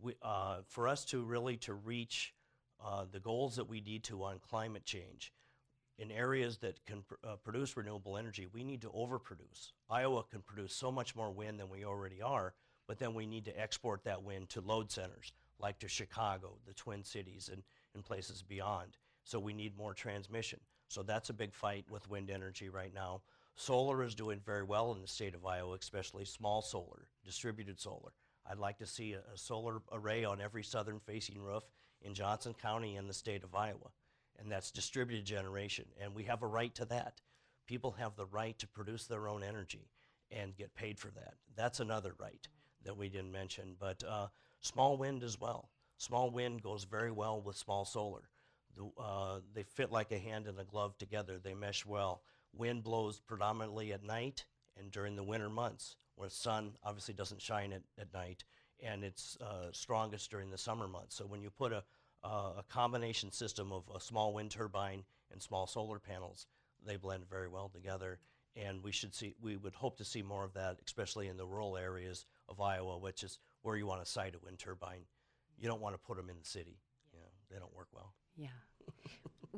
We, uh, for us to really to reach uh, the goals that we need to on climate change, in areas that can pr- uh, produce renewable energy, we need to overproduce. Iowa can produce so much more wind than we already are, but then we need to export that wind to load centers like to Chicago, the Twin Cities, and, and places beyond. So we need more transmission. So that's a big fight with wind energy right now. Solar is doing very well in the state of Iowa, especially small solar, distributed solar. I'd like to see a, a solar array on every southern facing roof in Johnson County and the state of Iowa and that's distributed generation. And we have a right to that. People have the right to produce their own energy and get paid for that. That's another right that we didn't mention. But uh, small wind as well. Small wind goes very well with small solar. The, uh, they fit like a hand and a glove together. They mesh well. Wind blows predominantly at night and during the winter months, where the sun obviously doesn't shine at, at night, and it's uh, strongest during the summer months. So when you put a uh, a combination system of a small wind turbine and small solar panels. They blend very well together, and we should see. We would hope to see more of that, especially in the rural areas of Iowa, which is where you want to site a wind turbine. You don't want to put them in the city. You know, they don't work well. Yeah.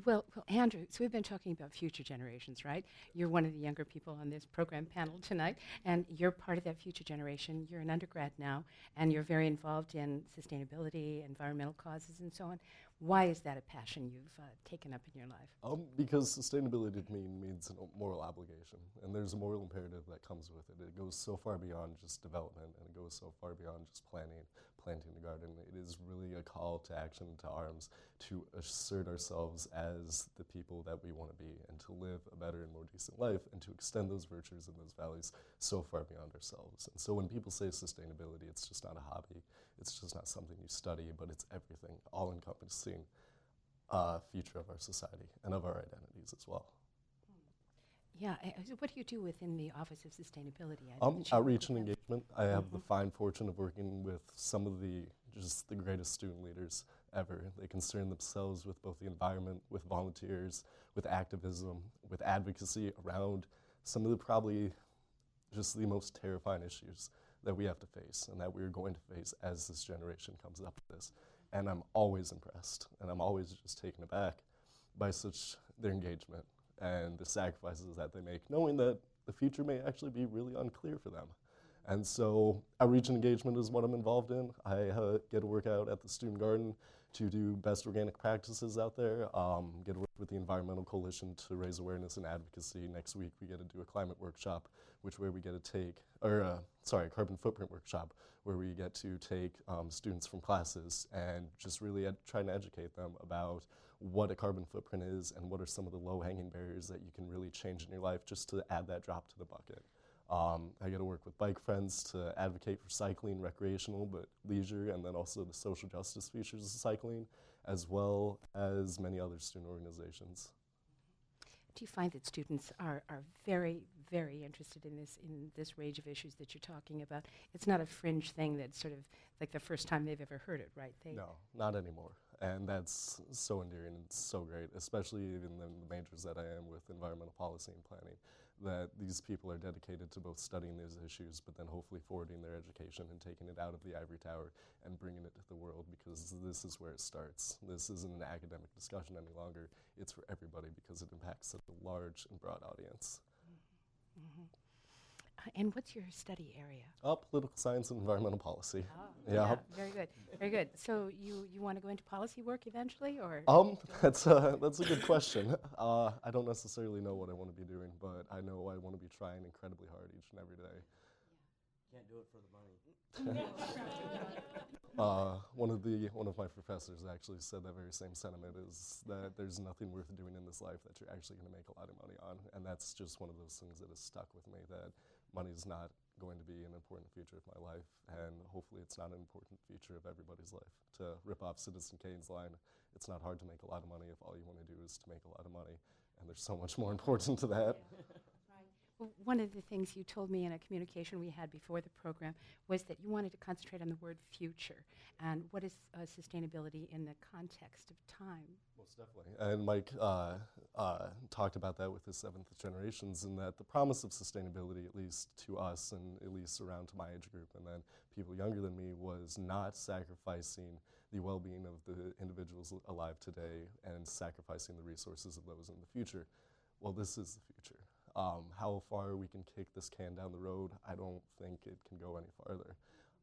well, well, Andrew, so we've been talking about future generations, right? You're one of the younger people on this program panel tonight, and you're part of that future generation. You're an undergrad now, and you're very involved in sustainability, environmental causes, and so on. Why is that a passion you've uh, taken up in your life? Um, because sustainability to me means a moral obligation, and there's a moral imperative that comes with it. It goes so far beyond just development, and it goes so far beyond just planting, planting the garden. It is really a call to action, to arms, to assert ourselves as the people that we want to be, and to live a better and more decent life, and to extend those virtues and those values so far beyond ourselves. And so when people say sustainability, it's just not a hobby. It's just not something you study, but it's everything, all encompassing uh, future of our society and of our identities as well. Yeah, uh, what do you do within the Office of Sustainability? Um, outreach and engagement. I have the fine fortune of working with some of the just the greatest student leaders ever. They concern themselves with both the environment, with volunteers, with activism, with advocacy around some of the probably just the most terrifying issues that we have to face and that we're going to face as this generation comes up with this. And I'm always impressed, and I'm always just taken aback by such their engagement and the sacrifices that they make, knowing that the future may actually be really unclear for them. And so outreach and engagement is what I'm involved in. I uh, get to work out at the student garden to do best organic practices out there, um, get to work with the Environmental Coalition to raise awareness and advocacy. Next week we get to do a climate workshop, which where we get to take, or uh, sorry, carbon footprint workshop, where we get to take um, students from classes and just really ed- trying to educate them about what a carbon footprint is and what are some of the low-hanging barriers that you can really change in your life just to add that drop to the bucket. Um, I get to work with bike friends to advocate for cycling, recreational but leisure, and then also the social justice features of cycling, as well as many other student organizations. Do you find that students are, are very, very interested in this in this range of issues that you're talking about? It's not a fringe thing that's sort of like the first time they've ever heard it, right? They No, not anymore. And that's so endearing and so great, especially even in the majors that I am with environmental policy and planning, that these people are dedicated to both studying these issues, but then hopefully forwarding their education and taking it out of the ivory tower and bringing it to the world because this is where it starts. This isn't an academic discussion any longer. It's for everybody because it impacts such a large and broad audience. Mhm. Uh, and what's your study area? Oh, political science and environmental policy. Oh, Yeah. very good, very good. So you, you want to go into policy work eventually, or Um, that's a, that's a good question. Uh, I don't necessarily know what I want to be doing, but I know I want to be trying incredibly hard each and every day. Can't do it for the money. *laughs* *laughs* Uh, one of the one of my professors actually said that very same sentiment is that there's nothing worth doing in this life that you're actually going to make a lot of money on, and that's just one of those things that has stuck with me. That money's not going to be an important feature of my life, and hopefully it's not an important feature of everybody's life. To rip off Citizen Kane's line, it's not hard to make a lot of money if all you want to do is to make a lot of money, and there's so much more important to that. *laughs* One of the things you told me in a communication we had before the program was that you wanted to concentrate on the word future and what is uh, sustainability in the context of time. Most definitely. And Mike uh, uh, talked about that with his seventh generations, and that the promise of sustainability, at least to us and at least around to my age group, and then people younger than me, was not sacrificing the well being of the individuals alive today and sacrificing the resources of those in the future. Well, this is the future. Um, how far we can kick this can down the road, I don't think it can go any farther.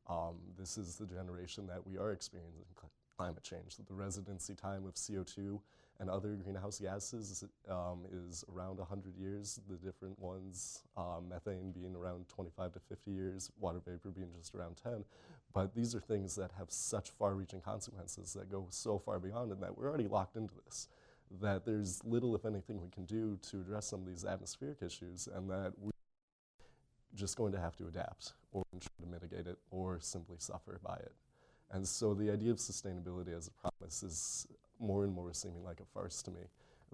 Um, this is the generation that we are experiencing cl- climate change. The residency time of CO2 and other greenhouse gases um, is around 100 years. The different ones, um, methane being around 25 to 50 years, water vapor being just around 10. But these are things that have such far reaching consequences that go so far beyond, and that we're already locked into this. That there's little, if anything, we can do to address some of these atmospheric issues, and that we're just going to have to adapt or try to mitigate it or simply suffer by it. And so the idea of sustainability as a promise is more and more seeming like a farce to me.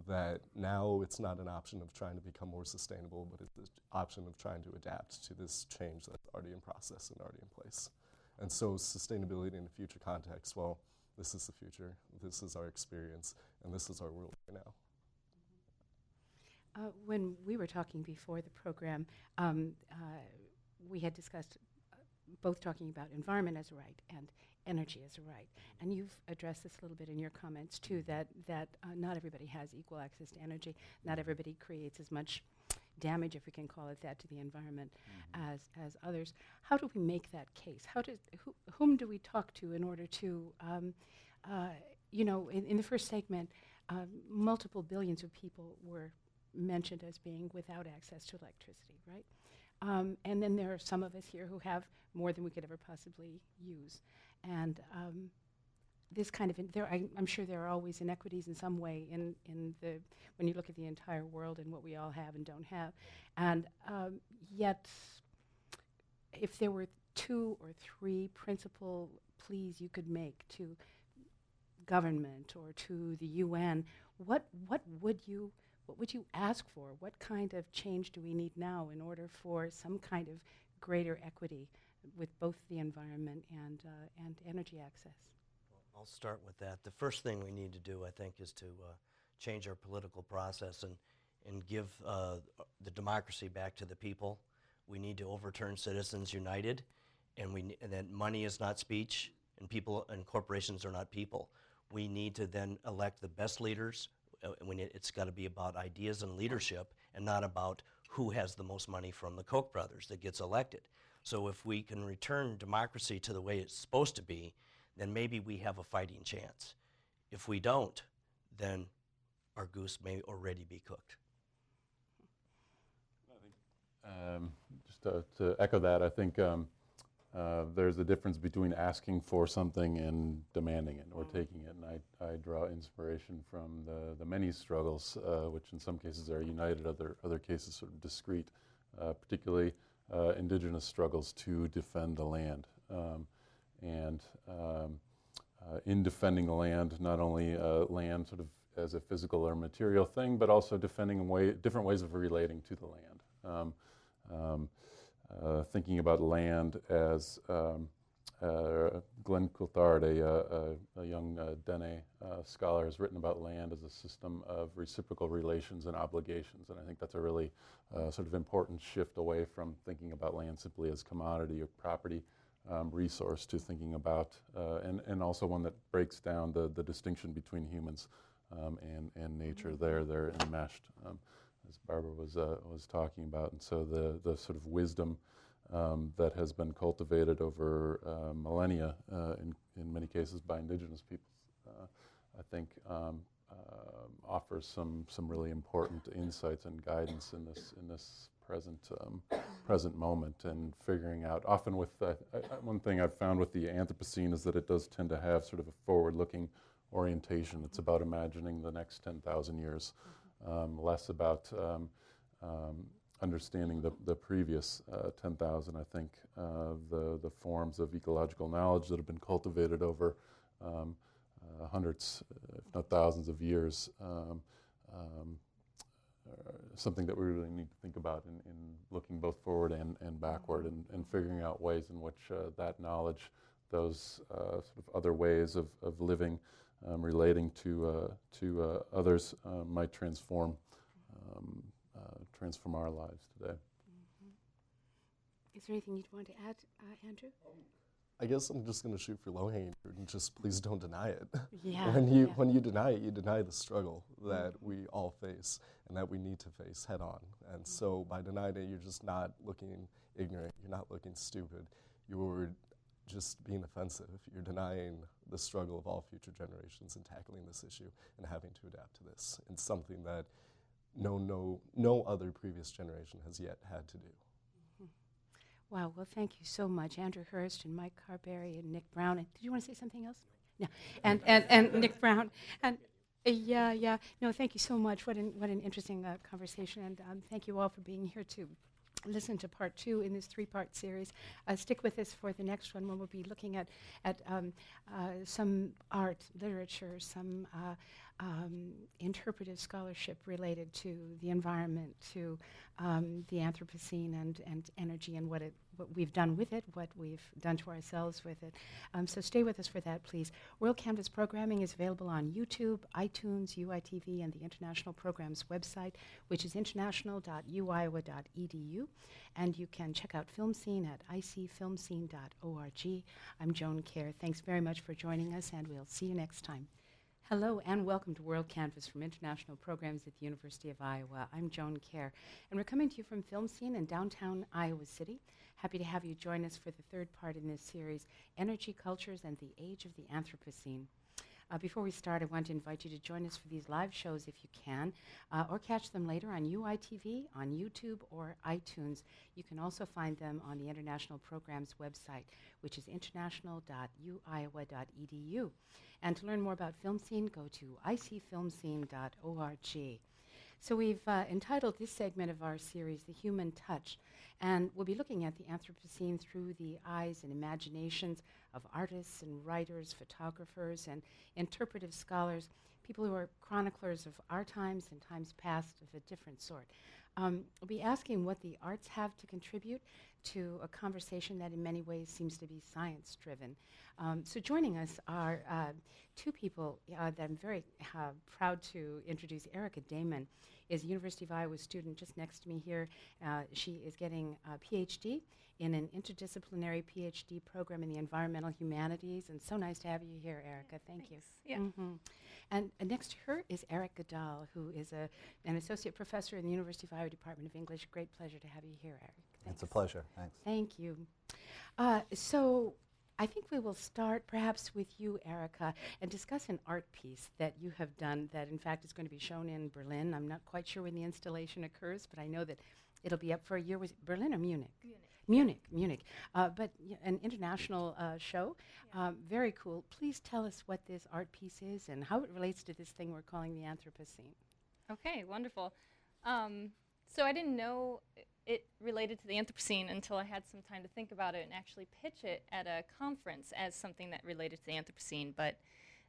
That now it's not an option of trying to become more sustainable, but it's an option of trying to adapt to this change that's already in process and already in place. And so sustainability in a future context, well, this is the future, this is our experience, and this is our world right now. Uh, when we were talking before the program, um, uh, we had discussed uh, both talking about environment as a right and energy as a right. And you've addressed this a little bit in your comments too, that, that uh, not everybody has equal access to energy. Not everybody creates as much damage, if we can call it that, to the environment as, as others. How do we make that case? How does, who, whom do we talk to in order to, um, uh, you know, in, in the first segment, um, multiple billions of people were mentioned as being without access to electricity, right? Um, and then there are some of us here who have more than we could ever possibly use. And um, this kind of, there, I, I'm sure there are always inequities in some way in, in the, when you look at the entire world and what we all have and don't have. And um, yet, if there were two or three principal pleas you could make to government or to the UN, what, what would you what would you ask for? What kind of change do we need now in order for some kind of greater equity with both the environment and, uh, and energy access? I'll start with that. The first thing we need to do, I think, is to uh, change our political process and, and give uh, the democracy back to the people. We need to overturn Citizens United, and, we, and that money is not speech, and people and corporations are not people. We need to then elect the best leaders. Uh, when it, it's got to be about ideas and leadership, and not about who has the most money from the Koch brothers that gets elected. So if we can return democracy to the way it's supposed to be, then maybe we have a fighting chance. If we don't, then our goose may already be cooked. Um, just to, to echo that, I think um, uh, there's a difference between asking for something and demanding it or taking it. And I, I draw inspiration from the, the many struggles, uh, which in some cases are united, other, other cases sort of discrete, uh, particularly uh, indigenous struggles to defend the land. Um, and um, uh, in defending the land, not only uh, land sort of as a physical or material thing, but also defending way, different ways of relating to the land. Um, um, uh, thinking about land as um, uh, Glenn Coulthard, a, a, a young uh, Dene uh, scholar, has written about land as a system of reciprocal relations and obligations. And I think that's a really uh, sort of important shift away from thinking about land simply as commodity or property um, resource to thinking about, uh, and, and also one that breaks down the, the distinction between humans um, and, and nature there, they're enmeshed. As Barbara was, uh, was talking about. And so the, the sort of wisdom um, that has been cultivated over uh, millennia, uh, in, in many cases by indigenous peoples, uh, I think um, uh, offers some, some really important insights and guidance in this, in this present, um, present moment and figuring out, often with, uh, I, one thing I've found with the Anthropocene is that it does tend to have sort of a forward-looking orientation. It's about imagining the next 10,000 years um, less about um, um, understanding the, the previous uh, 10,000, I think, uh, the, the forms of ecological knowledge that have been cultivated over um, uh, hundreds, if not thousands of years, um, um, something that we really need to think about in, in looking both forward and, and backward and, and figuring out ways in which uh, that knowledge, those uh, sort of other ways of, of living, um, relating to, uh, to uh, others uh, might transform, um, transform our lives today. Mm-hmm. Is there anything you'd want to add, Andrew? I guess I'm just going to shoot for low hanging fruit and just please don't deny it. *laughs* Yeah. when you yeah. when you deny it, you deny the struggle that mm-hmm. we all face and that we need to face head on. And mm-hmm. so by denying it, you're just not looking ignorant. You're not looking stupid. You're just being offensive. You're denying the struggle of all future generations in tackling this issue and having to adapt to this. It's something that no, no, no other previous generation has yet had to do. Mm-hmm. Wow, well, thank you so much, Andrew Hurst and Mike Carberry and Nick Brown. And did you want to say something else? No, and, and, and Nick Brown. And uh, yeah, yeah. No, thank you so much. What an, what an interesting uh, conversation. And um, thank you all for being here, too listen to part two in this three-part series. Uh, stick with us for the next one when we'll be looking at, at um, uh, some art, literature, some uh, um, interpretive scholarship related to the environment, to um, the Anthropocene and, and energy and what, it, what we've done with it, what we've done to ourselves with it. Um, so stay with us for that, please. WorldCanvass programming is available on YouTube, iTunes, UITV, and the International Programs website, which is international.uiowa.edu. And you can check out Film Scene at icfilmscene.org. I'm Joan Kjaer. Thanks very much for joining us, and we'll see you next time. Hello and welcome to WorldCanvass from International Programs at the University of Iowa. I'm Joan Kjaer, and we're coming to you from Film Scene in downtown Iowa City. Happy to have you join us for the third part in this series, Energy Cultures and the Age of the Anthropocene. Uh, before we start, I want to invite you to join us for these live shows if you can, uh, or catch them later on UITV, on YouTube, or iTunes. You can also find them on the International Programs website, which is international.uiowa.edu. And to learn more about Film Scene, go to icfilmscene.org. So we've uh, entitled this segment of our series The Human Touch, and we'll be looking at the Anthropocene through the eyes and imaginations of artists and writers, photographers, and interpretive scholars, people who are chroniclers of our times and times past of a different sort. Um, we'll be asking what the arts have to contribute to a conversation that in many ways seems to be science driven. Um, so, joining us are uh, two people uh, that I'm very uh, proud to introduce. Erica Damon is a University of Iowa student just next to me here. Uh, she is getting a PhD in an interdisciplinary PhD program in the environmental humanities. And so nice to have you here, Erica. Thank you. Yeah. Mhm. And uh, next to her is Eric Gidal, who is a, an associate professor in the University of Iowa Department of English. Great pleasure to have you here, Eric. It's a pleasure. Thanks. Thank you. Uh, so I think we will start perhaps with you, Erica, and discuss an art piece that you have done that, in fact, is going to be shown in Berlin. I'm not quite sure when the installation occurs, but I know that it'll be up for a year. Was Berlin or Munich? Munich. Munich, Munich. Uh, but y- an international uh, show. Um, very cool. Please tell us what this art piece is and how it relates to this thing we're calling the Anthropocene. Okay, wonderful. Um, so I didn't know it related to the Anthropocene until I had some time to think about it and actually pitch it at a conference as something that related to the Anthropocene. But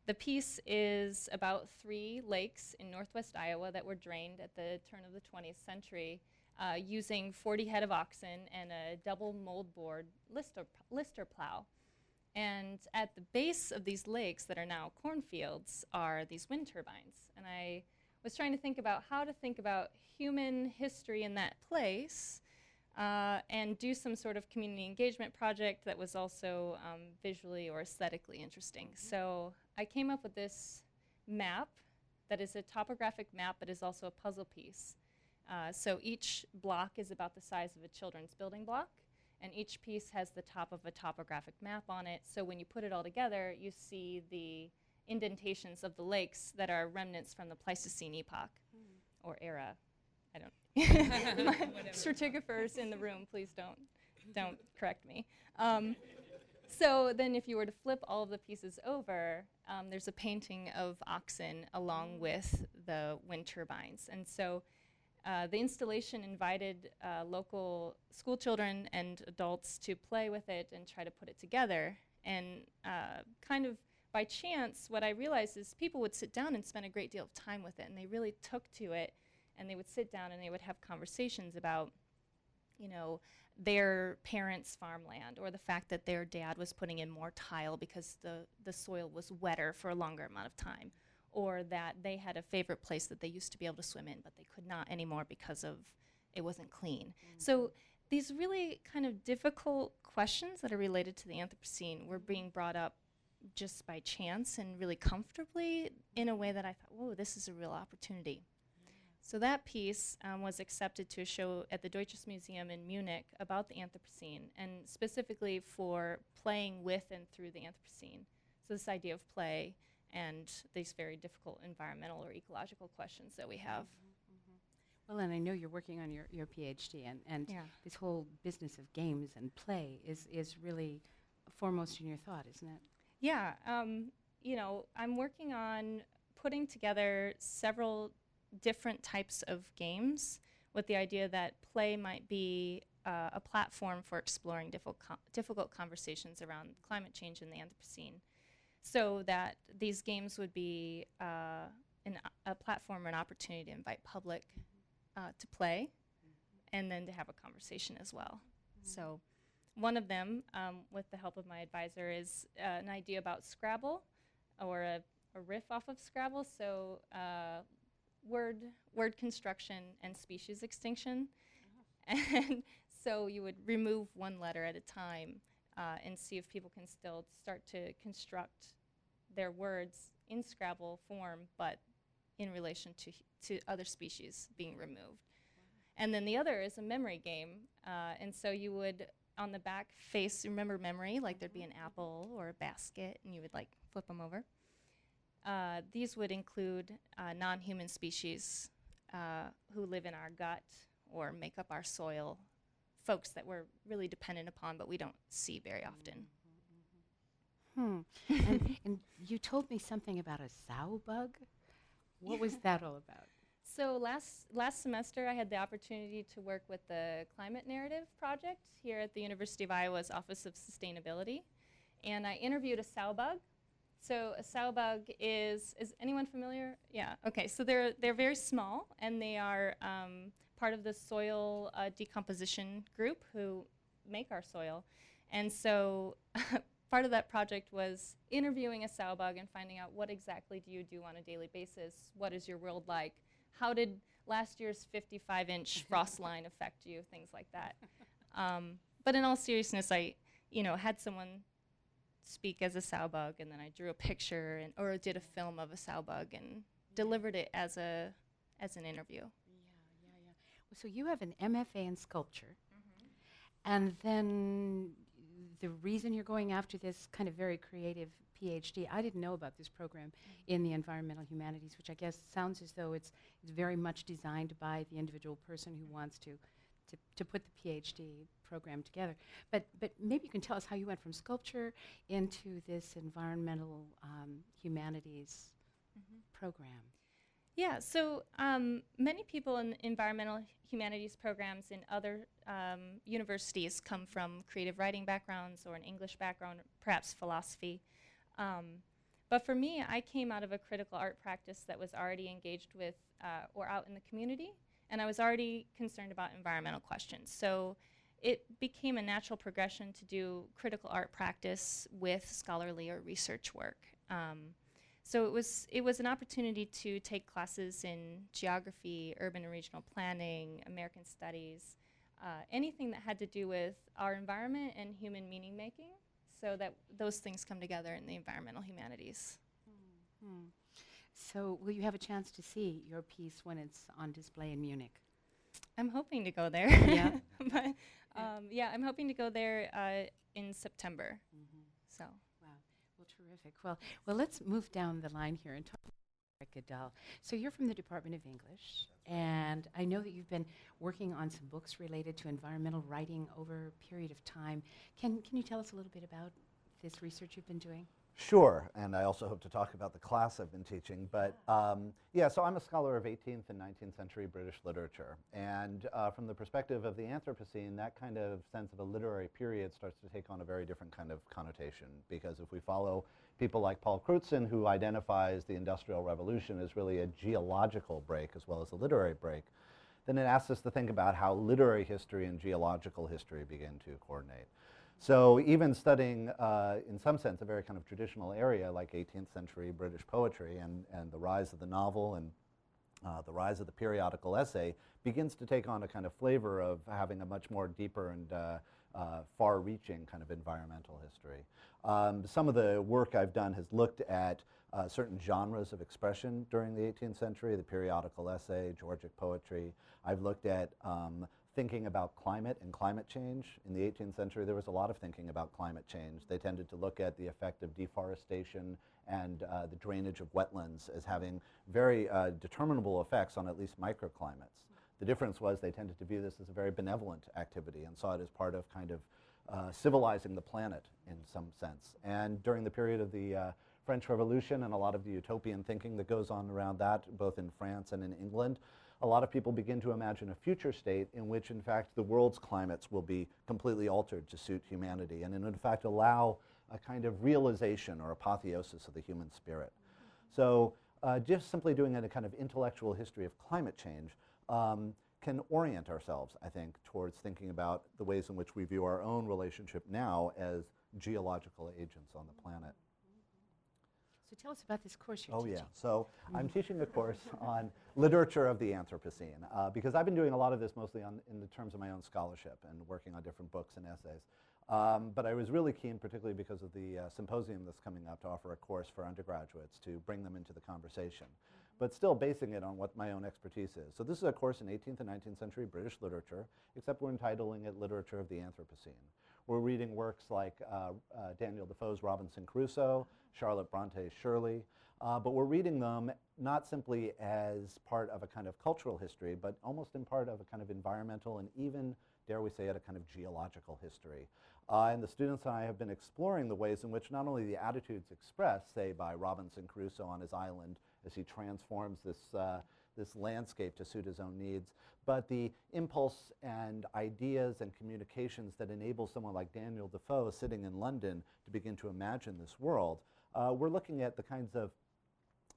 the piece is about three lakes in northwest Iowa that were drained at the turn of the 20th century uh, using 40 head of oxen and a double moldboard lister, lister plow. And at the base of these lakes that are now cornfields are these wind turbines. And I was trying to think about how to think about human history in that place uh, and do some sort of community engagement project that was also um, visually or aesthetically interesting. So I came up with this map that is a topographic map but is also a puzzle piece. Uh, so each block is about the size of a children's building block, and each piece has the top of a topographic map on it. So when you put it all together, you see the indentations of the lakes that are remnants from the Pleistocene epoch or era. I don't. *laughs* *laughs* Stratigraphers in the room, please don't don't correct me. Um, so then, if you were to flip all of the pieces over, um, there's a painting of oxen along with the wind turbines, and so. Uh, the installation invited uh, local school children and adults to play with it and try to put it together. And uh, kind of by chance, what I realized is people would sit down and spend a great deal of time with it, and they really took to it. And they would sit down and they would have conversations about, you know, their parents' farmland or the fact that their dad was putting in more tile because the, the soil was wetter for a longer amount of time or that they had a favorite place that they used to be able to swim in, but they could not anymore because of it wasn't clean. So mm-hmm. these really kind of difficult questions that are related to the Anthropocene were being brought up just by chance and really comfortably in a way that I thought, whoa, this is a real opportunity. So that piece um, was accepted to a show at the Deutsches Museum in Munich about the Anthropocene, and specifically for playing with and through the Anthropocene. So this idea of play and these very difficult environmental or ecological questions that we have. Well, and I know you're working on your, your PhD, and, and Yeah. this whole business of games and play is, is really foremost in your thought, isn't it? Yeah, um, you know, I'm working on putting together several different types of games with the idea that play might be uh, a platform for exploring difficult, difficult conversations around climate change in the Anthropocene. So that these games would be uh, an, a platform or an opportunity to invite public uh, to play and then to have a conversation as well. So one of them, um, with the help of my advisor, is uh, an idea about Scrabble or a, a riff off of Scrabble. So uh, word word construction and species extinction. *laughs* And so you would remove one letter at a time uh, and see if people can still start to construct their words in Scrabble form, but in relation to, to other species being removed. And then the other is a memory game. Uh, and so you would, on the back face, remember memory, like there'd be an apple or a basket, and you would like flip them over. Uh, these would include uh, non human species uh, who live in our gut or make up our soil, folks that we're really dependent upon but we don't see very often. Hmm. and, and you told me something about a sow bug. What was that all about? So last last semester, I had the opportunity to work with the Climate Narrative Project here at the University of Iowa's Office of Sustainability, and I interviewed a sow bug. So a sow bug is is anyone familiar? Yeah. Okay. So they're they're very small, and they are um, part of the soil uh, decomposition group who make our soil. And so *laughs* part of that project was interviewing a sow bug and finding out what exactly do you do on a daily basis? What is your world like? How did last year's 55 inch *laughs* frost line affect you? Things like that. Um, but in all seriousness, I, you know, had someone speak as a sow bug and then I drew a picture and, or did a film of a sow bug and delivered it as a, as an interview. Yeah, yeah, yeah. Well, so you have an MFA in sculpture, and then the reason you're going after this kind of very creative PhD, I didn't know about this program in the environmental humanities, which I guess sounds as though it's, it's very much designed by the individual person who wants to, to, to put the PhD program together. But, but maybe you can tell us how you went from sculpture into this environmental um, humanities program. Yeah, so um, many people in environmental humanities programs in other um, universities come from creative writing backgrounds or an English background, perhaps philosophy. Um, but for me, I came out of a critical art practice that was already engaged with uh, or out in the community, and I was already concerned about environmental questions. So it became a natural progression to do critical art practice with scholarly or research work. Um, so it was it was an opportunity to take classes in geography, urban and regional planning, American studies, uh, anything that had to do with our environment and human meaning making, so that those things come together in the environmental humanities. Hmm. So will you have a chance to see your piece when it's on display in Munich? I'm hoping to go there. Yeah. *laughs* but um, yeah, I'm hoping to go there uh, in September. So. Wow. Well, terrific. Well, well, let's move down the line here and talk Gidal. So you're from the Department of English, and I know that you've been working on some books related to environmental writing over a period of time. Can Can you tell us a little bit about this research you've been doing? Sure, and I also hope to talk about the class I've been teaching. But um, yeah, so I'm a scholar of 18th and 19th century British literature. And uh, from the perspective of the Anthropocene, that kind of sense of a literary period starts to take on a very different kind of connotation. Because if we follow people like Paul Crutzen, who identifies the Industrial Revolution as really a geological break as well as a literary break, then it asks us to think about how literary history and geological history begin to coordinate. So even studying, uh, in some sense, a very kind of traditional area like 18th century British poetry and, and the rise of the novel and uh, the rise of the periodical essay begins to take on a kind of flavor of having a much more deeper and uh, uh, far-reaching kind of environmental history. Um, some of the work I've done has looked at uh, certain genres of expression during the 18th century, the periodical essay, Georgic poetry. I've looked at um, thinking about climate and climate change. In the 18th century, there was a lot of thinking about climate change. They tended to look at the effect of deforestation and uh, the drainage of wetlands as having very uh, determinable effects on at least microclimates. The difference was they tended to view this as a very benevolent activity and saw it as part of kind of uh, civilizing the planet in some sense. And during the period of the uh, French Revolution and a lot of the utopian thinking that goes on around that, both in France and in England, a lot of people begin to imagine a future state in which, in fact, the world's climates will be completely altered to suit humanity and, in fact, allow a kind of realization or apotheosis of the human spirit. So, uh, just simply doing a kind of intellectual history of climate change um, can orient ourselves, I think, towards thinking about the ways in which we view our own relationship now as geological agents on the planet. So tell us about this course you're Oh, teaching. yeah. So I'm teaching a course on literature of the Anthropocene uh, because I've been doing a lot of this mostly on, in the terms of my own scholarship and working on different books and essays. Um, but I was really keen, particularly because of the uh, symposium that's coming up, to offer a course for undergraduates to bring them into the conversation, but still basing it on what my own expertise is. So this is a course in 18th and 19th century British literature, except we're entitling it Literature of the Anthropocene. We're reading works like uh, uh, Daniel Defoe's Robinson Crusoe, Charlotte Bronte's Shirley, uh, but we're reading them not simply as part of a kind of cultural history, but almost in part of a kind of environmental and even, dare we say it, a kind of geological history. Uh, and the students and I have been exploring the ways in which not only the attitudes expressed, say, by Robinson Crusoe on his island as he transforms this, uh, this landscape to suit his own needs, but the impulse and ideas and communications that enable someone like Daniel Defoe sitting in London to begin to imagine this world. Uh, we're looking at the kinds of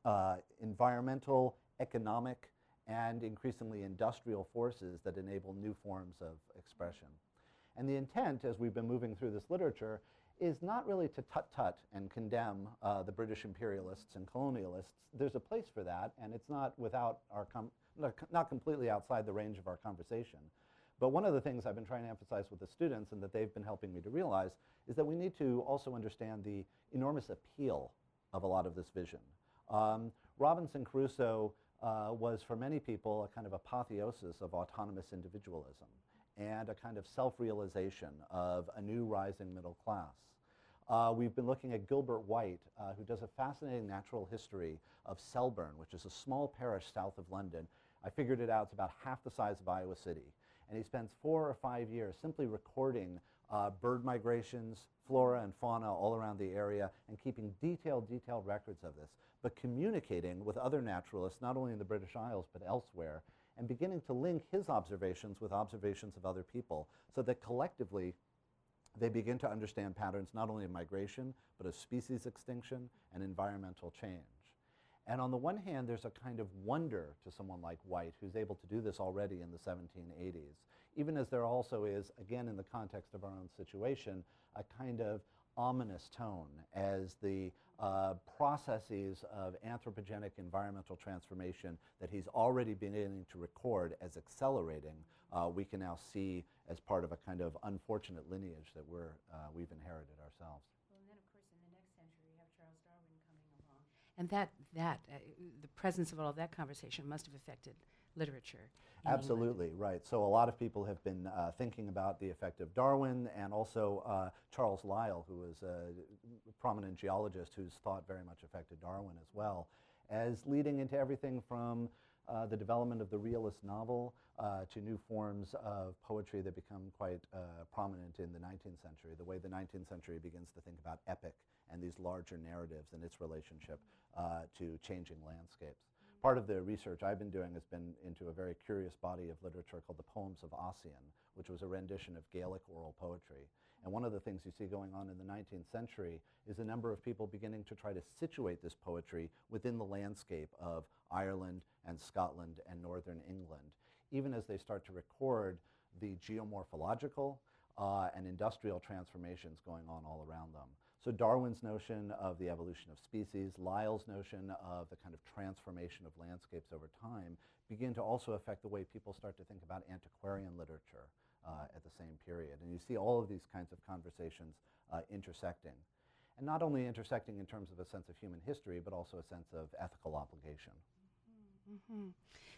uh, environmental, economic, and increasingly industrial forces that enable new forms of expression. And the intent, as we've been moving through this literature, is not really to tut tut and condemn uh, the British imperialists and colonialists. There's a place for that, and it's not without our not completely outside the range of our conversation. But one of the things I've been trying to emphasize with the students and that they've been helping me to realize is that we need to also understand the enormous appeal of a lot of this vision. Um, Robinson Crusoe uh, was, for many people, a kind of apotheosis of autonomous individualism and a kind of self realization of a new rising middle class. Uh, we've been looking at Gilbert White, uh, who does a fascinating natural history of Selborne, which is a small parish south of London. I figured it out, it's about half the size of Iowa City. And he spends four or five years simply recording uh, bird migrations, flora and fauna all around the area, and keeping detailed, detailed records of this, but communicating with other naturalists, not only in the British Isles, but elsewhere, and beginning to link his observations with observations of other people, so that collectively they begin to understand patterns not only of migration, but of species extinction and environmental change. And on the one hand, there's a kind of wonder to someone like White, who's able to do this already in the 1780s, even as there also is, again, in the context of our own situation, a kind of ominous tone as the uh, processes of anthropogenic environmental transformation that he's already beginning to record as accelerating, uh, we can now see as part of a kind of unfortunate lineage that we're, uh, we've inherited ourselves. Well, and then, of course, in the next century, you have Charles Darwin coming along. And that, that uh, the presence of all of that conversation must have affected literature. in England. Absolutely, right. So a lot of people have been uh, thinking about the effect of Darwin and also uh, Charles Lyell, who was a prominent geologist whose thought very much affected Darwin as well, as leading into everything from uh, the development of the realist novel uh, to new forms of poetry that become quite uh, prominent in the 19th century, the way the 19th century begins to think about epic and these larger narratives and its relationship uh, to changing landscapes part of the research I've been doing has been into a very curious body of literature called the Poems of Ossian, which was a rendition of Gaelic oral poetry. And one of the things you see going on in the 19th century is a number of people beginning to try to situate this poetry within the landscape of Ireland and Scotland and Northern England, even as they start to record the geomorphological uh, and industrial transformations going on all around them. So Darwin's notion of the evolution of species, Lyell's notion of the kind of transformation of landscapes over time begin to also affect the way people start to think about antiquarian literature uh, at the same period. And you see all of these kinds of conversations uh, intersecting. And not only intersecting in terms of a sense of human history, but also a sense of ethical obligation. Mhm.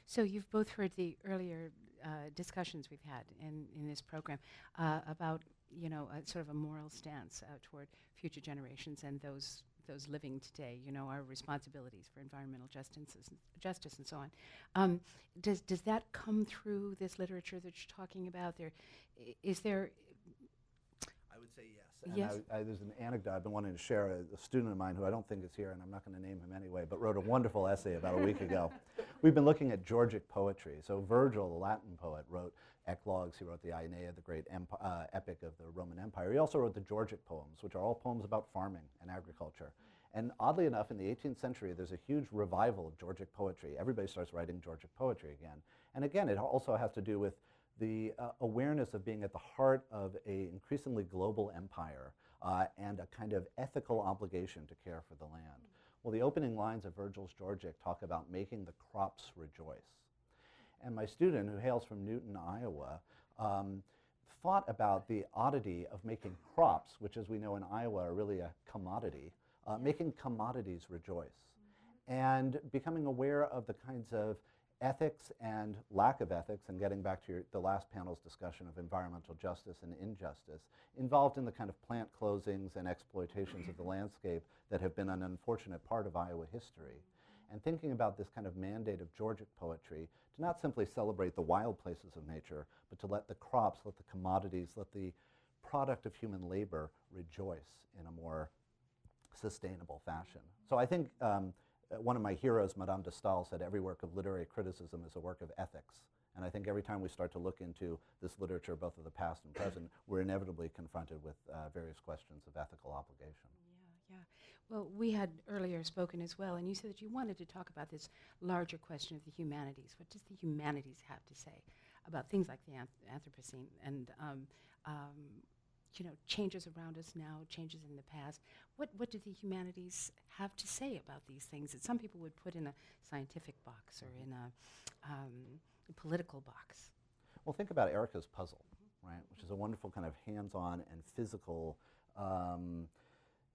So you've both heard the earlier uh, discussions we've had in, in this program uh, about, you know, a sort of a moral stance uh, toward future generations and those those living today. You know, our responsibilities for environmental justice, justice and so on. Um, does does that come through this literature that you're talking about? There, is there I would say yes. And Yes. I, I, there's an anecdote I've been wanting to share. A, a student of mine who I don't think is here, and I'm not going to name him anyway, but wrote a wonderful essay about a week ago. *laughs* We've been looking at Georgic poetry. So Virgil, the Latin poet, wrote eclogues. He wrote the Aeneid, the great uh, epic of the Roman Empire. He also wrote the Georgic poems, which are all poems about farming and agriculture. And oddly enough, in the 18th century, there's a huge revival of Georgic poetry. Everybody starts writing Georgic poetry again. And again, it also has to do with the uh, awareness of being at the heart of a increasingly global empire uh, and a kind of ethical obligation to care for the land. Well, the opening lines of Virgil's Georgic talk about making the crops rejoice. And my student, who hails from Newton, Iowa, um, thought about the oddity of making crops, which, as we know in Iowa, are really a commodity, uh, making commodities rejoice. And becoming aware of the kinds of ethics and lack of ethics, and getting back to your, the last panel's discussion of environmental justice and injustice, involved in the kind of plant closings and exploitations of the landscape that have been an unfortunate part of Iowa history. And thinking about this kind of mandate of Georgic poetry to not simply celebrate the wild places of nature, but to let the crops, let the commodities, let the product of human labor rejoice in a more sustainable fashion. So I think um, uh, one of my heroes, Madame de Stael, said every work of literary criticism is a work of ethics. And I think every time we start to look into this literature, both of the past and present, we're inevitably confronted with uh, various questions of ethical obligation. Well, we had earlier spoken as well, and you said that you wanted to talk about this larger question of the humanities. What does the humanities have to say about things like the anth- Anthropocene? And um, um, you know, changes around us now, changes in the past. What, what do the humanities have to say about these things that some people would put in a scientific box or in a, um, a political box? Well, think about Erica's puzzle, right, which is a wonderful kind of hands-on and physical um,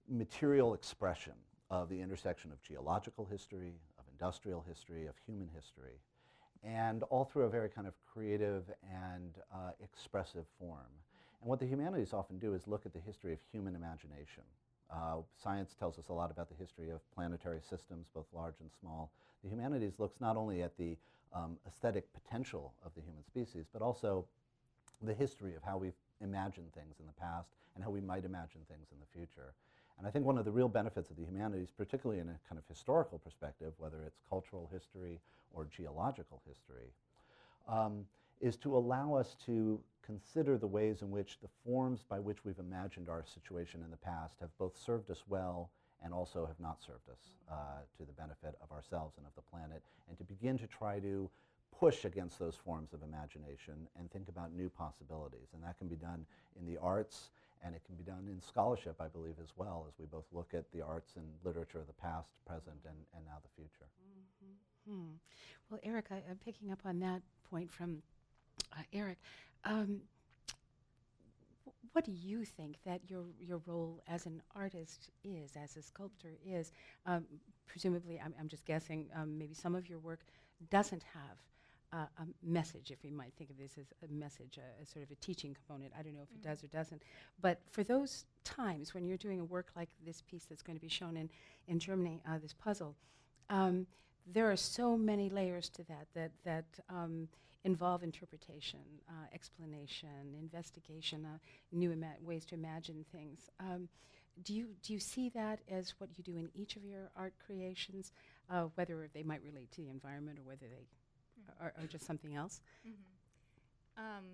material expression of the intersection of geological history, of industrial history, of human history, and all through a very kind of creative and uh, expressive form. And what the humanities often do is look at the history of human imagination. Uh, science tells us a lot about the history of planetary systems, both large and small. The humanities looks not only at the um, aesthetic potential of the human species, but also the history of how we've imagined things in the past and how we might imagine things in the future. And I think one of the real benefits of the humanities, particularly in a kind of historical perspective, whether it's cultural history or geological history, um, is to allow us to consider the ways in which the forms by which we've imagined our situation in the past have both served us well and also have not served us uh, to the benefit of ourselves and of the planet, and to begin to try to push against those forms of imagination and think about new possibilities. And that can be done in the arts, and it can be done in scholarship, I believe, as well, as we both look at the arts and literature of the past, present, and, and now the future. Mm-hmm. Hmm. Well, Eric, I, am picking up on that point from uh, Eric. Um, what do you think that your your role as an artist is, as a sculptor is? Um, presumably, I'm, I'm, just guessing. Um, maybe some of your work doesn't have uh, a message, if we might think of this as a message, a, a sort of a teaching component. I don't know if mm-hmm. it does or doesn't. But for those times when you're doing a work like this piece that's going to be shown in in Germany, uh, this puzzle. Um, there are so many layers to that that that um, involve interpretation, uh, explanation, investigation, uh, new ways to imagine things. Um, do you do you see that as what you do in each of your art creations, uh, whether they might relate to the environment or whether they are, are, just something else? Mm-hmm. Um,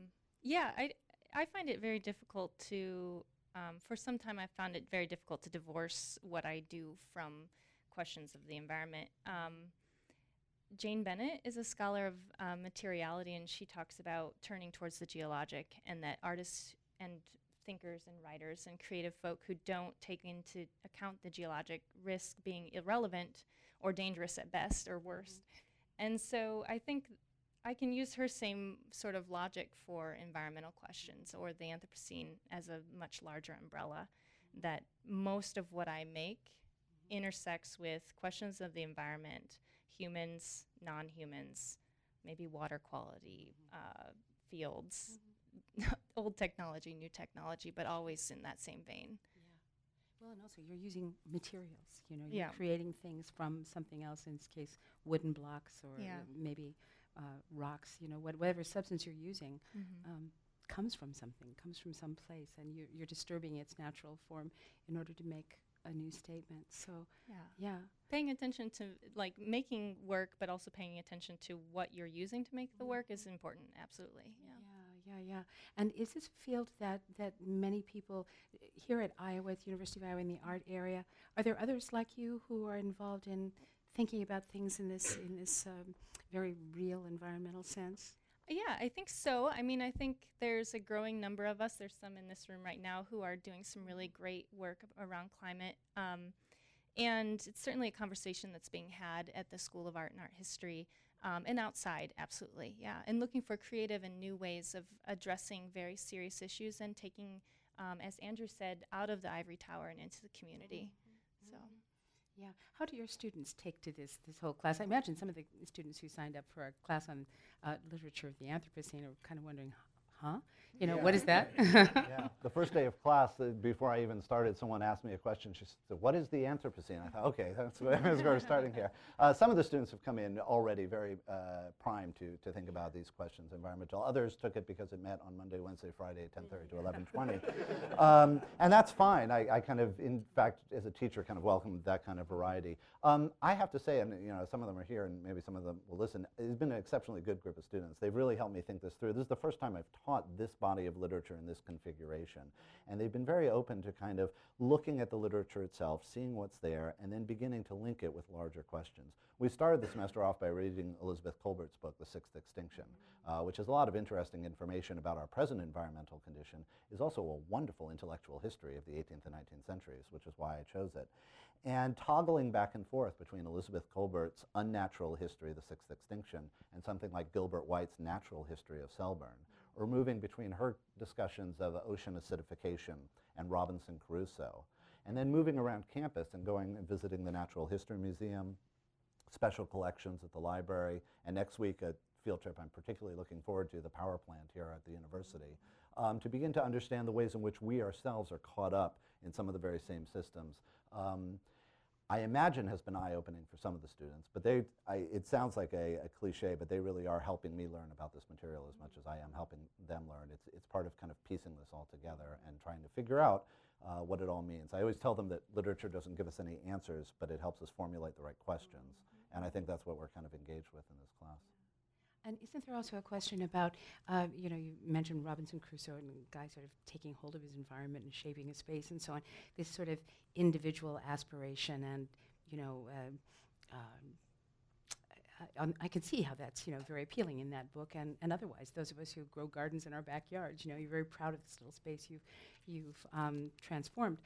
yeah, I I find it very difficult to. Um, for some time, I found it very difficult to divorce what I do from questions of the environment. Um, Jane Bennett is a scholar of um, materiality, and she talks about turning towards the geologic, and that artists and thinkers and writers and creative folk who don't take into account the geologic risk being irrelevant or dangerous at best or worst. Mm-hmm. And so I think I can use her same sort of logic for environmental questions or the Anthropocene as a much larger umbrella. That most of what I make intersects with questions of the environment humans, non humans, maybe water quality, uh, fields, mm-hmm. *laughs* old technology, new technology, but always in that same vein. Well, and also you're using materials, you know, you're yeah. creating things from something else, in this case, wooden blocks or yeah. maybe uh, rocks, you know, what, whatever substance you're using. Mm-hmm. Um, comes from something, comes from some place, and you're, you're disturbing its natural form in order to make a new statement. So yeah, yeah, paying attention to like making work, but also paying attention to what you're using to make the work is important. Absolutely. Yeah. Yeah, yeah, yeah. And is this a field that that many people here at Iowa, at the University of Iowa, in the art area, are there others like you who are involved in thinking about things in this in this um, very real environmental sense? Yeah, I think so. I mean, I think there's a growing number of us. There's some in this room right now who are doing some really great work around climate. Um, and it's certainly a conversation that's being had at the School of Art and Art History um, and outside, absolutely, yeah. And looking for creative and new ways of addressing very serious issues and taking, um, as Andrew said, out of the ivory tower and into the community. Mm-hmm. So. Yeah. How do your students take to this this whole class? I imagine some of the students who signed up for our class on uh, literature of the Anthropocene are kind of wondering, huh? You know, yeah. what is that? *laughs* yeah. The first day of class, uh, before I even started, someone asked me a question. She said, what is the Anthropocene? I thought, okay, that's where we're starting here. Uh, some of the students have come in already very uh, primed to, to think about these questions, environmental. Others took it because it met on Monday, Wednesday, Friday, 10.30 to 11.20. *laughs* um, and that's fine. I, I, kind of, in fact, as a teacher, kind of welcomed that kind of variety. Um, I have to say, and you know, some of them are here and maybe some of them will listen, it's been an exceptionally good group of students. They've really helped me think this through. This is the first time I've taught taught this body of literature in this configuration. And they've been very open to kind of looking at the literature itself, seeing what's there, and then beginning to link it with larger questions. We started the semester off by reading Elizabeth Kolbert's book, The Sixth Extinction, uh, which has a lot of interesting information about our present environmental condition, is also a wonderful intellectual history of the 18th and 19th centuries, which is why I chose it. And toggling back and forth between Elizabeth Kolbert's unnatural history, The Sixth Extinction, and something like Gilbert White's natural history of Selborne, or moving between her discussions of ocean acidification and Robinson Crusoe, and then moving around campus and going and visiting the Natural History Museum, special collections at the library, and next week a field trip I'm particularly looking forward to, the power plant here at the university, um, to begin to understand the ways in which we ourselves are caught up in some of the very same systems. Um, I imagine has been eye-opening for some of the students, but they, I, it sounds like a, a, cliche, but they really are helping me learn about this material as much as I am helping them learn. It's, it's part of kind of piecing this all together and trying to figure out uh, what it all means. I always tell them that literature doesn't give us any answers, but it helps us formulate the right questions. And I think that's what we're kind of engaged with in this class. And isn't there also a question about, uh, you know, you mentioned Robinson Crusoe and the guy sort of taking hold of his environment and shaping his space and so on, this sort of individual aspiration and, you know, uh, um, I, I, can see how that's, you know, very appealing in that book and, and otherwise. Those of us who grow gardens in our backyards, you know, you're very proud of this little space you've, you've um, transformed.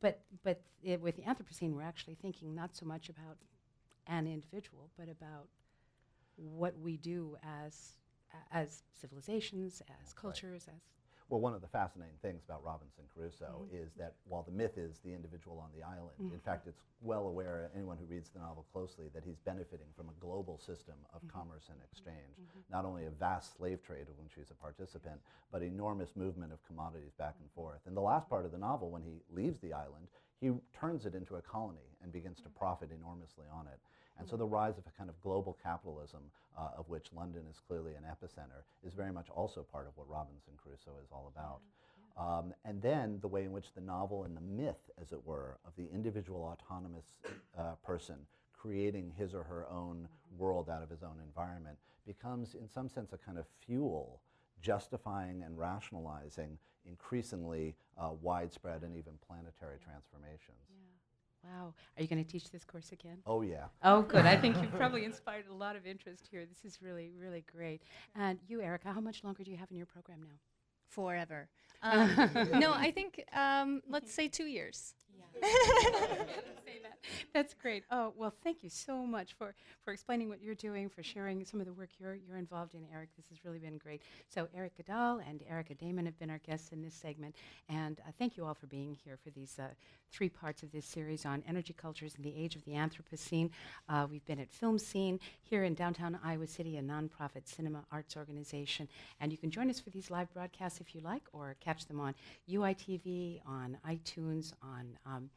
But, but it, with the Anthropocene, we're actually thinking not so much about an individual, but about what we do as as civilizations, as cultures, right. as well, one of the fascinating things about Robinson Crusoe mm -hmm. is that while the myth is the individual on the island, mm -hmm. in fact, it's well aware, anyone who reads the novel closely, that he's benefiting from a global system of mm -hmm. commerce and exchange. Mm-hmm. Not only a vast slave trade of which he's a participant, but enormous movement of commodities back and forth. In the last part of the novel, when he leaves the island, he turns it into a colony and begins to profit enormously on it. And so the rise of a kind of global capitalism, uh, of which London is clearly an epicenter, is very much also part of what Robinson Crusoe is all about. Um, and then the way in which the novel and the myth, as it were, of the individual autonomous uh, person creating his or her own world out of his own environment becomes, in some sense, a kind of fuel justifying and rationalizing increasingly uh, widespread and even planetary transformations. Yeah. Wow. Are you going to teach this course again? Oh, yeah. Oh, good. I think you've *laughs* probably inspired a lot of interest here. This is really, really great. And you, Erica, how much longer do you have in your program now? Forever. *laughs* Um, no, I think, um, let's say two years. say *laughs* that. *laughs* That's great. Oh, well, thank you so much for, for explaining what you're doing, for sharing some of the work you're, you're involved in, Eric. This has really been great. So Eric Gidal and Erica Damon have been our guests in this segment. And uh, thank you all for being here for these uh, three parts of this series on energy cultures in the age of the Anthropocene. Uh, we've been at Film Scene here in downtown Iowa City, a nonprofit cinema arts organization. And you can join us for these live broadcasts if you like, or catch them on UITV, on iTunes, on um,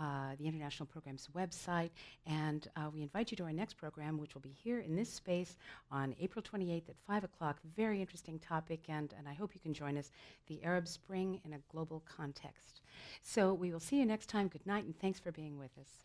uh, the International Program's website. And uh, we invite you to our next program, which will be here in this space on April 28th at 5 o'clock. Very interesting topic, and, and I hope you can join us the Arab Spring in a Global Context. So we will see you next time. Good night, and thanks for being with us.